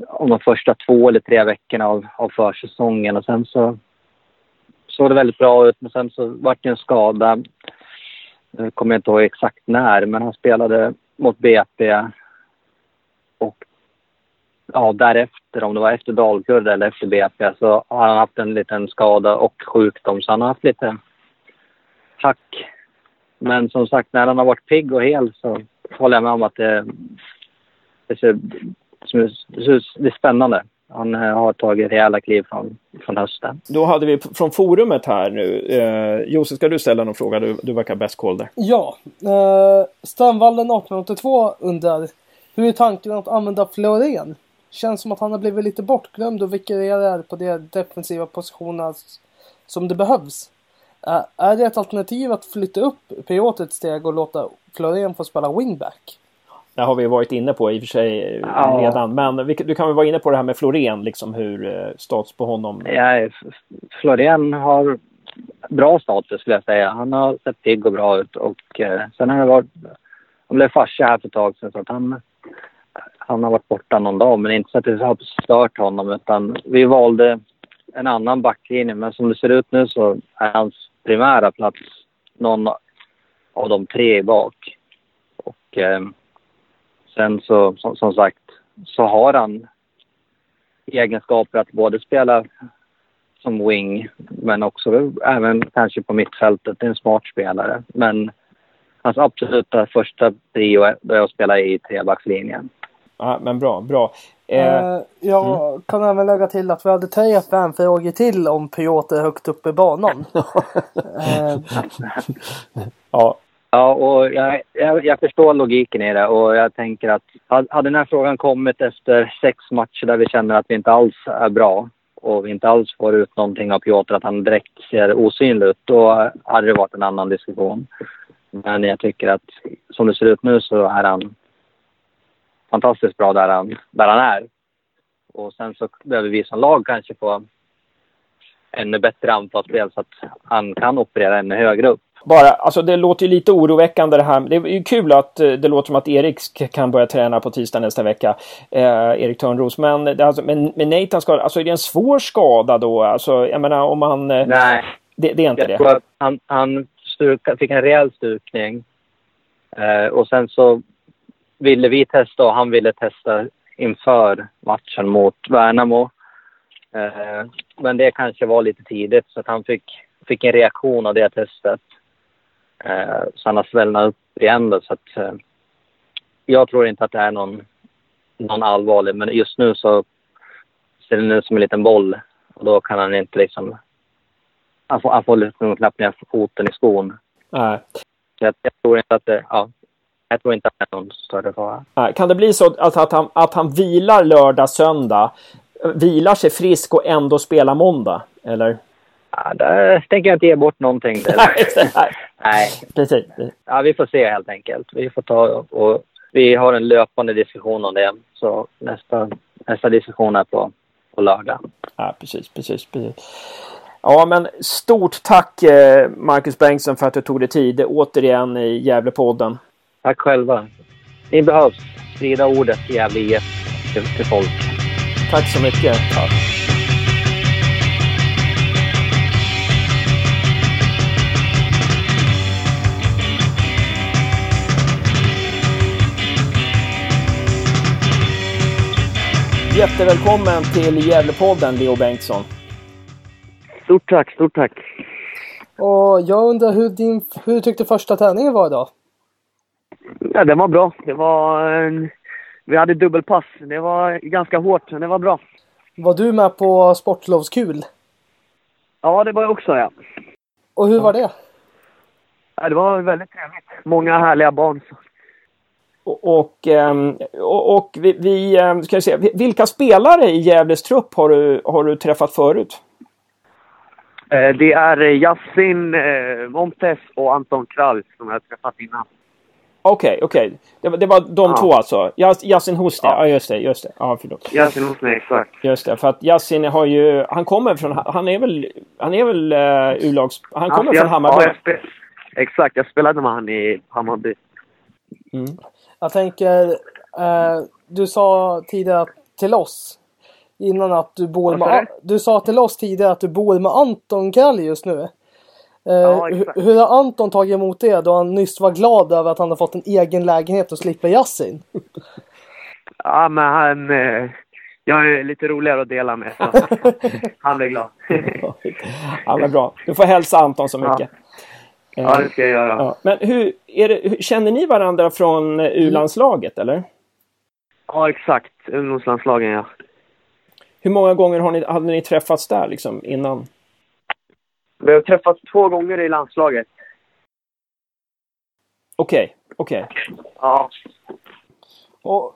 om de första två eller tre veckorna av, av försäsongen och sen så såg det väldigt bra ut men sen så vart det en skada. Nu kommer inte ihåg exakt när men han spelade mot BP och ja, därefter, om det var efter Dalkurd eller efter BP, så har han haft en liten skada och sjukdom. Så han har haft lite hack men som sagt, när han har varit pigg och hel så håller jag med om att det, det, ser, det är spännande. Han eh, har tagit rejäla kliv från, från hösten. Då hade vi från forumet här nu. Eh, Josef, ska du ställa någon fråga? Du, du verkar bäst koll där. Ja. Eh, Strandvallen 1882 undrar Hur är tanken att använda Florén? Känns som att han har blivit lite bortglömd och vikarierar på de defensiva positionerna som det behövs. Är det ett alternativ att flytta upp Piotr ett steg och låta Florén få spela wingback? Det har vi varit inne på i och för sig ja. redan. Men du kan väl vara inne på det här med Florén, liksom hur eh, status på honom? Ja, Florén har bra status skulle jag säga. Han har sett pigg och bra ut och eh, sen har det varit... Han blev farsa här för ett tag sedan så att han, han har varit borta någon dag men inte så att det har stört honom utan vi valde en annan backlinje men som det ser ut nu så är hans primära plats någon av de tre bak. Och eh, sen så, som, som, sagt, så har han egenskaper att både spela som wing men också även kanske på mittfältet. Det är en smart spelare. Men hans absoluta första prio är att spela i trebackslinjen. Ja, men bra, bra. Eh, jag mm. kan även lägga till att vi hade tre fan-frågor till om Piotr högt upp i banan. eh. Ja. Ja, och jag, jag, jag, förstår logiken i det och jag tänker att hade den här frågan kommit efter sex matcher där vi känner att vi inte alls är bra och vi inte alls får ut någonting av Piotr, att han direkt ser osynlig ut, då hade det varit en annan diskussion. Men jag tycker att som det ser ut nu så är han fantastiskt bra där han, där han är. Och sen så behöver vi som lag kanske få ännu bättre anfallsspel så att han kan operera ännu högre upp. Bara, alltså det låter ju lite oroväckande det här. Det är ju kul att eh, det låter som att Erik kan börja träna på tisdag nästa vecka. Eh, Erik Törnros. Men, alltså, men, men Nathan skada, alltså är det en svår skada då? Alltså jag menar om han... Eh, Nej. Det, det är inte det? Han, han sturka, fick en rejäl stukning. Eh, och sen så ville vi testa och han ville testa inför matchen mot Värnamo. Eh, men det kanske var lite tidigt så att han fick, fick en reaktion av det testet. Eh, så han har svällnat upp igen då, så att eh, jag tror inte att det är någon, någon allvarlig men just nu så ser den ut som en liten boll och då kan han inte liksom han får, han får liksom knappt ner foten i skon. Nej. Så jag, jag tror inte att det, ja, jag tror inte att det är någon större fara. Kan det bli så att, att, han, att han vilar lördag, söndag, vilar sig frisk och ändå spelar måndag? Eller? Ja, där tänker jag inte ge bort någonting. Nej. Precis. Ja, vi får se helt enkelt. Vi får ta och vi har en löpande diskussion om det. Så nästa, nästa diskussion är på, på lördag. Ja, precis, precis, precis. Ja, men stort tack eh, Marcus Bengtsson för att du tog dig tid återigen i Gävlepodden. Tack själva. Ni behövs. Sprida ordet Gävle IF till, till folk. Tack så mycket. Tack. Jättevälkommen till Gävlepodden, Leo Bengtsson. Stort tack, stort tack. Och jag undrar hur, din, hur du tyckte första träningen var idag? Ja, den var bra. Det var... En, vi hade dubbelpass. Det var ganska hårt, men det var bra. Var du med på sportlovskul? Ja, det var jag också, ja. Och hur var det? ja det var väldigt trevligt. Många härliga barn. Och, och, ehm, och, och vi, vi ehm, ska se, vilka spelare i Gävles trupp har du, har du träffat förut? Eh, det är Yassin eh, Montes och Anton Krall som jag har träffat innan. Okej, okay, okej. Okay. Det, var, det var de ja. två alltså? Yasin Hosni, ja. ja just det, just det. Ja, förlåt. Yasin Hosni, exakt. Just det, för att Yasin har ju, han kommer från, han är väl, han är väl uh, U-lags, han kommer alltså, från Hammarby? Ja, jag exakt, jag spelade med han i Hammarby. Mm. Jag tänker, eh, du sa tidigare till oss innan att du bor med... Du sa till oss tidigare att du bor med Anton Krall just nu. Eh, ja, hur, hur har Anton tagit emot det då han nyss var glad över att han har fått en egen lägenhet och slipper Yasin? ja, men han... Eh, jag är lite roligare att dela med. Så han blir glad. ja, men bra. Du får hälsa Anton så mycket. Ja, ja det ska jag göra. Ja. Men hur, det, känner ni varandra från U-landslaget eller? Ja, exakt. Ungdomslandslagen, ja. Hur många gånger har ni, hade ni träffats där liksom innan? Vi har träffats två gånger i landslaget. Okej, okay, okej. Okay. Ja. Och,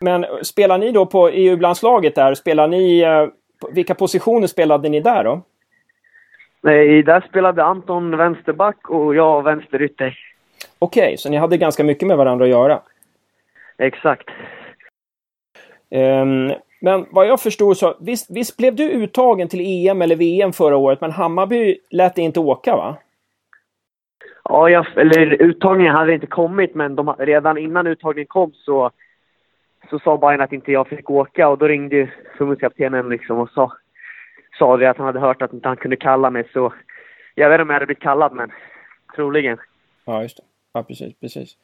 men spelar ni då på EU-landslaget där, spelar ni... Eh, vilka positioner spelade ni där då? Nej, där spelade Anton vänsterback och jag vänsterytter. Okej, okay, så ni hade ganska mycket med varandra att göra? Exakt. Um, men vad jag förstod så, visst, visst blev du uttagen till EM eller VM förra året, men Hammarby lät dig inte åka va? Ja, jag, eller uttagningen hade inte kommit, men de, redan innan uttagningen kom så, så sa Bayern att inte jag fick åka och då ringde förbundskaptenen liksom och sa, sa det att han hade hört att inte han kunde kalla mig så jag vet inte om jag hade blivit kallad men troligen. Ja, just det. Ja, precis, precis.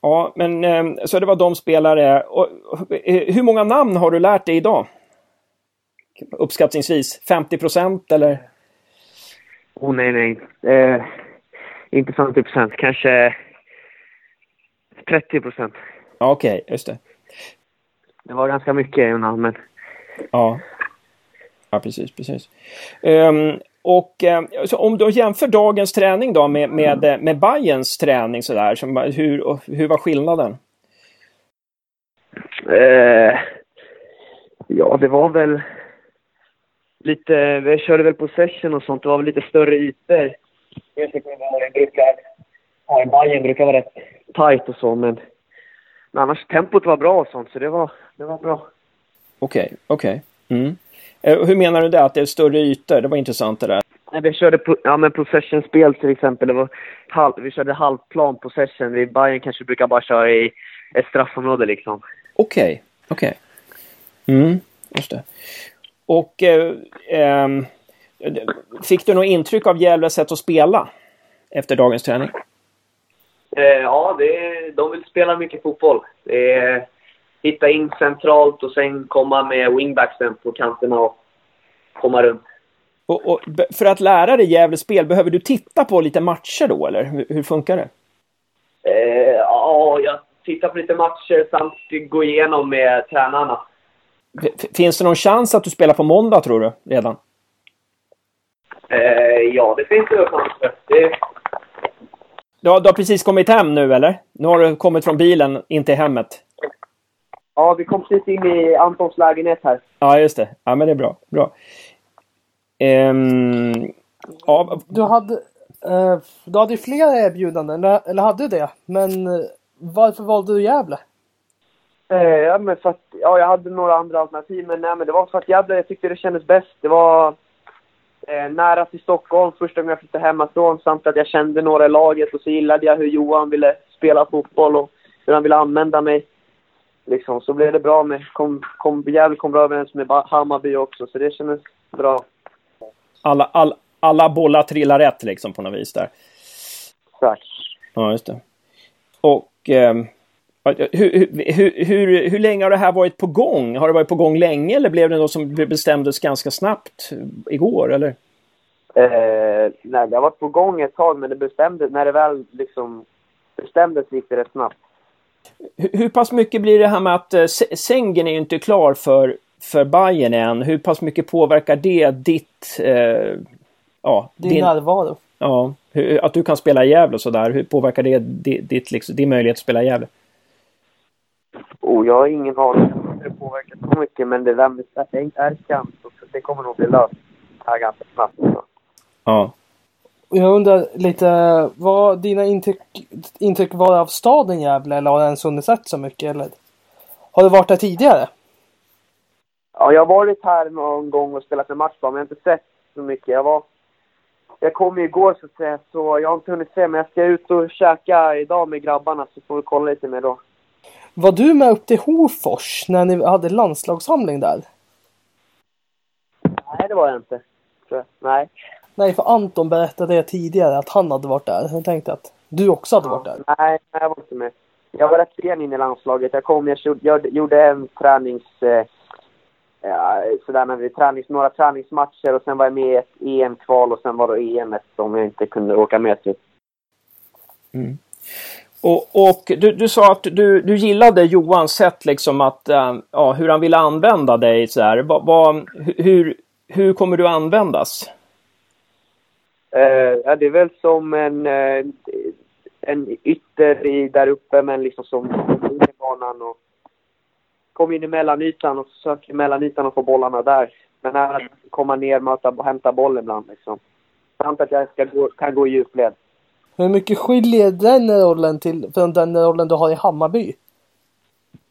Ja, men ehm, så det var de spelare. Och, eh, hur många namn har du lärt dig idag? Uppskattningsvis 50 procent eller? Oh nej, nej. Eh, inte 50 procent. Kanske 30 procent. Okej, okay, just det. Det var ganska mycket namn, men... Ja. Ja, precis, precis. Um, och eh, om du jämför dagens träning då med, med, mm. med Bayerns träning sådär, som, hur, hur var skillnaden? Eh, ja, det var väl lite, vi körde väl på session och sånt, det var väl lite större ytor. Jag tycker att brukar, ja, Bayern brukar vara rätt tight och så, men, men annars tempot var bra och sånt, så det var, det var bra. Okej, okay, okej. Okay. Mm. Eh, hur menar du det? Att det är större ytor? Det var intressant det där. Nej, vi körde ja, men possession-spel till exempel. Det var halv, vi körde halvplan possession. Vi Bayern kanske brukar bara köra i ett straffområde liksom. Okej, okay, okej. Okay. Mm, just det. Och eh, eh, fick du något intryck av Gävles sätt att spela efter dagens träning? Eh, ja, det de vill spela mycket fotboll. Det är, hitta in centralt och sen komma med wingbacksen på kanterna och komma runt. Och, och, för att lära dig Gävles spel, behöver du titta på lite matcher då, eller hur, hur funkar det? Eh, ja, jag tittar på lite matcher samt går igenom med tränarna. Finns det någon chans att du spelar på måndag, tror du, redan? Eh, ja, det finns det chanser. Det... Du har, du har precis kommit hem nu, eller? Nu har du kommit från bilen in till hemmet. Ja, vi kom precis in i Antons lägenhet här. Ja, just det. Ja, men det är bra. bra. Ehm, ja, Du hade, eh, du hade ju flera erbjudanden, eller, eller hade du det? Men eh, varför valde du Gävle? Eh, ja, men för att, ja, jag hade några andra alternativ, men, nej, men det var för att Gävle, jag tyckte det kändes bäst. Det var eh, nära till Stockholm första gången jag flyttade hemifrån samt att jag kände några i laget och så gillade jag hur Johan ville spela fotboll och hur han ville använda mig. Liksom, så blev det bra med, kom, kom, Gävle kom bra överens med Hammarby också, så det kändes bra. alla, all, alla bollar trillar rätt liksom på något vis där. Exakt. Ja, just det. Och ehm, hur, hur, hur, hur, hur länge har det här varit på gång? Har det varit på gång länge eller blev det något som bestämdes ganska snabbt igår eller? Eh, nej, det har varit på gång ett tag, men det bestämdes, när det väl liksom bestämdes gick det rätt snabbt. Hur, pass mycket blir det här med att eh, S- Sengen är ju inte klar för, för Bayern än. Hur pass mycket påverkar det ditt... Eh, ja, Din, närvaro. ja, hur, att du kan spela i Gävle och sådär. Hur påverkar det ditt, ditt, liksom, din möjlighet att spela i Gävle? Oh, jag har ingen aning om det påverkar så mycket, men det där med Erkan, så det kommer nog bli löst här ganska snabbt. Så. Ja. Jag undrar lite vad dina intryck, intryck var av staden Gävle eller har du ens hunnit sett så mycket eller? Har du varit där tidigare? Ja, jag har varit här någon gång och spelat en match bara, men jag har inte sett så mycket. Jag var... Jag kom ju igår så att säga, så jag har inte hunnit se, men jag ska ut och käka idag med grabbarna så får vi kolla lite mer då. Var du med upp till Hofors när ni hade landslagssamling där? Nej, det var jag inte. Jag. Nej. Nej, för Anton berättade det tidigare att han hade varit där. Jag tänkte att du också hade varit där. Nej, jag var inte med. Jag var rätt sen in i landslaget. Jag kom, jag gjorde- en tränings... Eh, ja, sådär med vi tränings, några träningsmatcher och sen var jag med i ett EM-kval och sen var det EM som jag inte kunde åka med till. Och, och du, du sa att du, du gillade Johans sätt liksom att, eh, ja, hur han ville använda dig så här. Vad, vad, hur, hur kommer du användas? Eh, ja, det är väl som en, eh, en ytter i, där uppe, men liksom som in i banan och kom in i mellanytan och söker mellanytan och få bollarna där. Men även att komma ner, möta och hämta boll ibland liksom. Samt att jag ska gå, kan gå i djupled. Hur mycket skiljer den rollen till, från den rollen du har i Hammarby?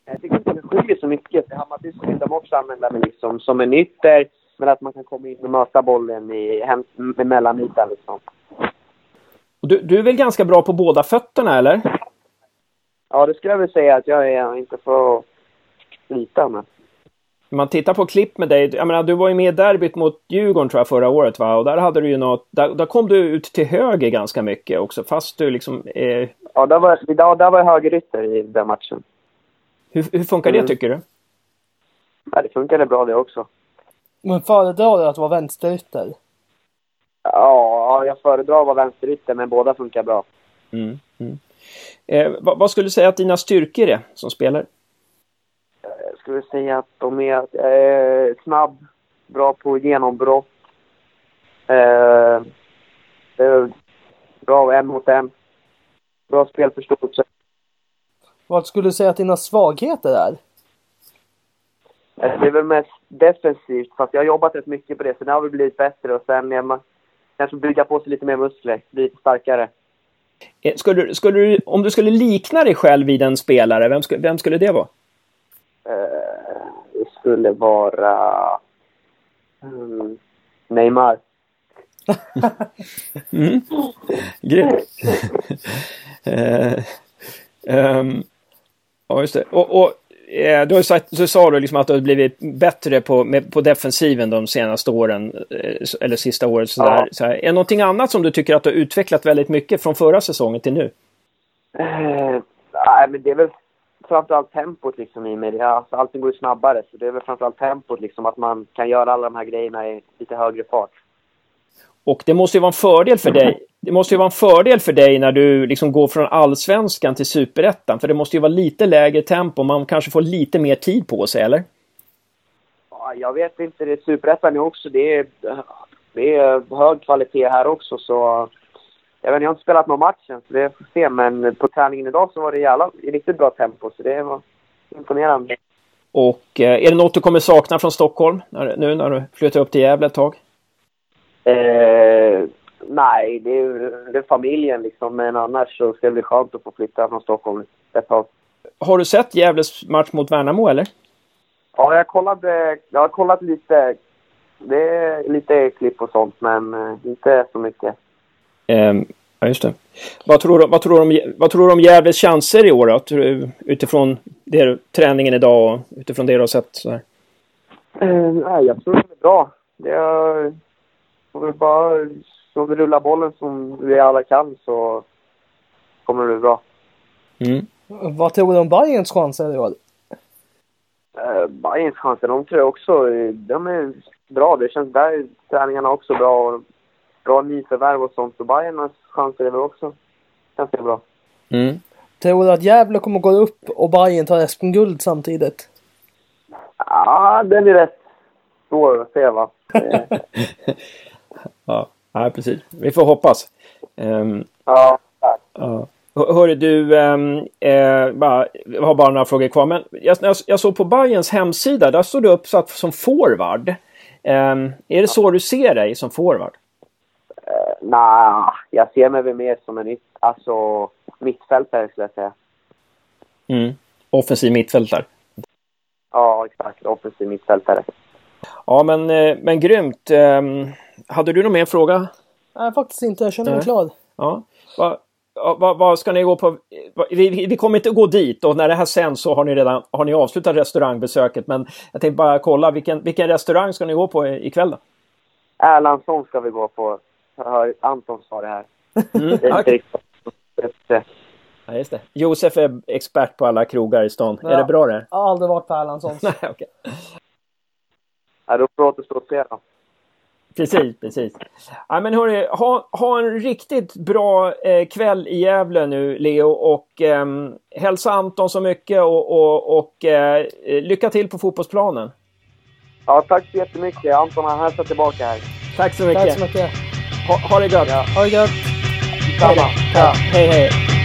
Jag tycker inte det skiljer så mycket. I Hammarby så vill de också använda mig liksom som en ytter, men att man kan komma in och möta bollen i, hem, med mellanytan liksom. Du, du är väl ganska bra på båda fötterna eller? Ja, det skulle jag väl säga att jag är, inte för att slita med. Om man tittar på klipp med dig, jag menar du var ju med i derbyt mot Djurgården tror jag förra året va? Och där hade du ju något, där, där kom du ut till höger ganska mycket också fast du liksom, eh, Ja, där var, där, där var jag högerytter i den matchen. hur, hur funkar det Mm. tycker du? Ja, det funkade bra det också. Men föredrar du att vara vänsterytter? Ja, jag föredrar att vara vänsterytter, men båda funkar bra. Mm. Mm. Eh, vad, vad skulle du säga att dina styrkor är som spelare? Jag skulle säga att de är eh, snabb, bra på genombrott. Eh, eh, bra en mot en. Bra spelförståelse. Vad skulle du säga att dina svagheter är? Eh, Det är väl mest defensivt, fast jag har jobbat rätt mycket på det, så det har väl blivit bättre. Och sen är man, kanske bygga på sig lite mer muskler, bli lite starkare. Eh, Skulle, skulle du, om du skulle likna dig själv vid en spelare, vem, skulle- vem skulle det vara? Eh, det skulle vara... Mm, Neymar. Mm. Grymt. eh, ehm, ja, just det. Och, och eh, du, har sagt, så sa du liksom att du har blivit bättre på, med, på defensiven de senaste åren, eh, eller sista året. Sådär. Ja. Så här. Är det någonting annat som du tycker att du har utvecklat väldigt mycket från förra säsongen till nu? Eh, nej, men det är väl framförallt tempot liksom i mig. Alltså, allting går ju snabbare, så det är väl framförallt tempot liksom. Att man kan göra alla de här grejerna i lite högre fart. Och det måste ju vara en fördel för dig. Det måste ju vara en fördel för dig när du liksom går från allsvenskan till superettan. För det måste ju vara lite lägre tempo. Man kanske får lite mer tid på sig, eller? Ja, jag vet inte, det är Superettan är också. Det är, det är hög kvalitet här också, så... Jag, vet, jag har inte spelat någon match än, så det får se. Men på träningen idag så var det jävla, riktigt bra tempo, så det var imponerande. Och eh, är det något du kommer sakna från Stockholm när, nu när du flyttar upp till Gävle ett tag? Eh, nej, det är, det är familjen liksom. Men annars så ska det bli skönt att få flytta från Stockholm ett tag. Har du sett Gävles match mot Värnamo eller? Ja, jag kollade, jag har kollat lite. Det är lite klipp och sånt, men eh, inte så mycket. Um, ja, just det. Vad tror, du, vad, tror du om, vad tror du om Gävles chanser i år då? Utifrån det, träningen idag och utifrån det du har sett? Så här. Eh, nej, jag tror det är bra. Det är, får vi bara så vi rullar bollen som vi alla kan så kommer det bli bra. Mm. Vad tror du om Bayerns chanser i år? Eh, Bayerns chanser, de tror jag också, de är bra. Det känns där träningarna också bra. Och bra nyförvärv och sånt. Så Bayerns chanser är väl också ganska bra. Mm. Tror du att Gävle kommer gå upp och Bayern tar SM-guld samtidigt? Ja, den är rätt svår att se va. ja, ja, precis. Vi får hoppas. Um, ja, tack. Ja. Hörru du, um, eh, bara, jag har bara några frågor kvar. Men jag, jag, jag såg på Bayerns hemsida, där står du uppsatt som forward. Um, är det så du ser dig som forward? Uh, Nej, jag ser mig väl mer som en alltså, mittfältare skulle jag säga. Mm. Offensiv mittfältare? Ja, exakt. Offensiv mittfältare. Ja, men, eh, men grymt. Um, hade du någon mer fråga? Nej, faktiskt inte. Jag känner mig klar. Ja. Va, vad, vad ska ni gå på? Vi, vi, kommer inte gå dit och när det här sänds så har ni redan har ni avslutat restaurangbesöket. Men jag tänkte bara kolla vilken, vilken restaurang ska ni gå på ikväll då? Erlandsson ska vi gå på. Anton sa det här. Mm, okay. Ja, just det. Josef är expert på alla krogar i stan. Ja. Är det bra det? Jag har aldrig varit på Erlandssons. Nej, okej. Okay. Ja, då får återstå att se. Precis, precis. Ja, men hörni, ha, ha en riktigt bra eh, kväll i Gävle nu, Leo. Och eh, hälsa Anton så mycket och, och, och eh, lycka till på fotbollsplanen. Ja, tack så jättemycket. Anton har hälsat tillbaka här. Tack så mycket. Tack så mycket. Ha, ha det gött. Ja. Ha det gött. Detsamma. Ja, hej, hej.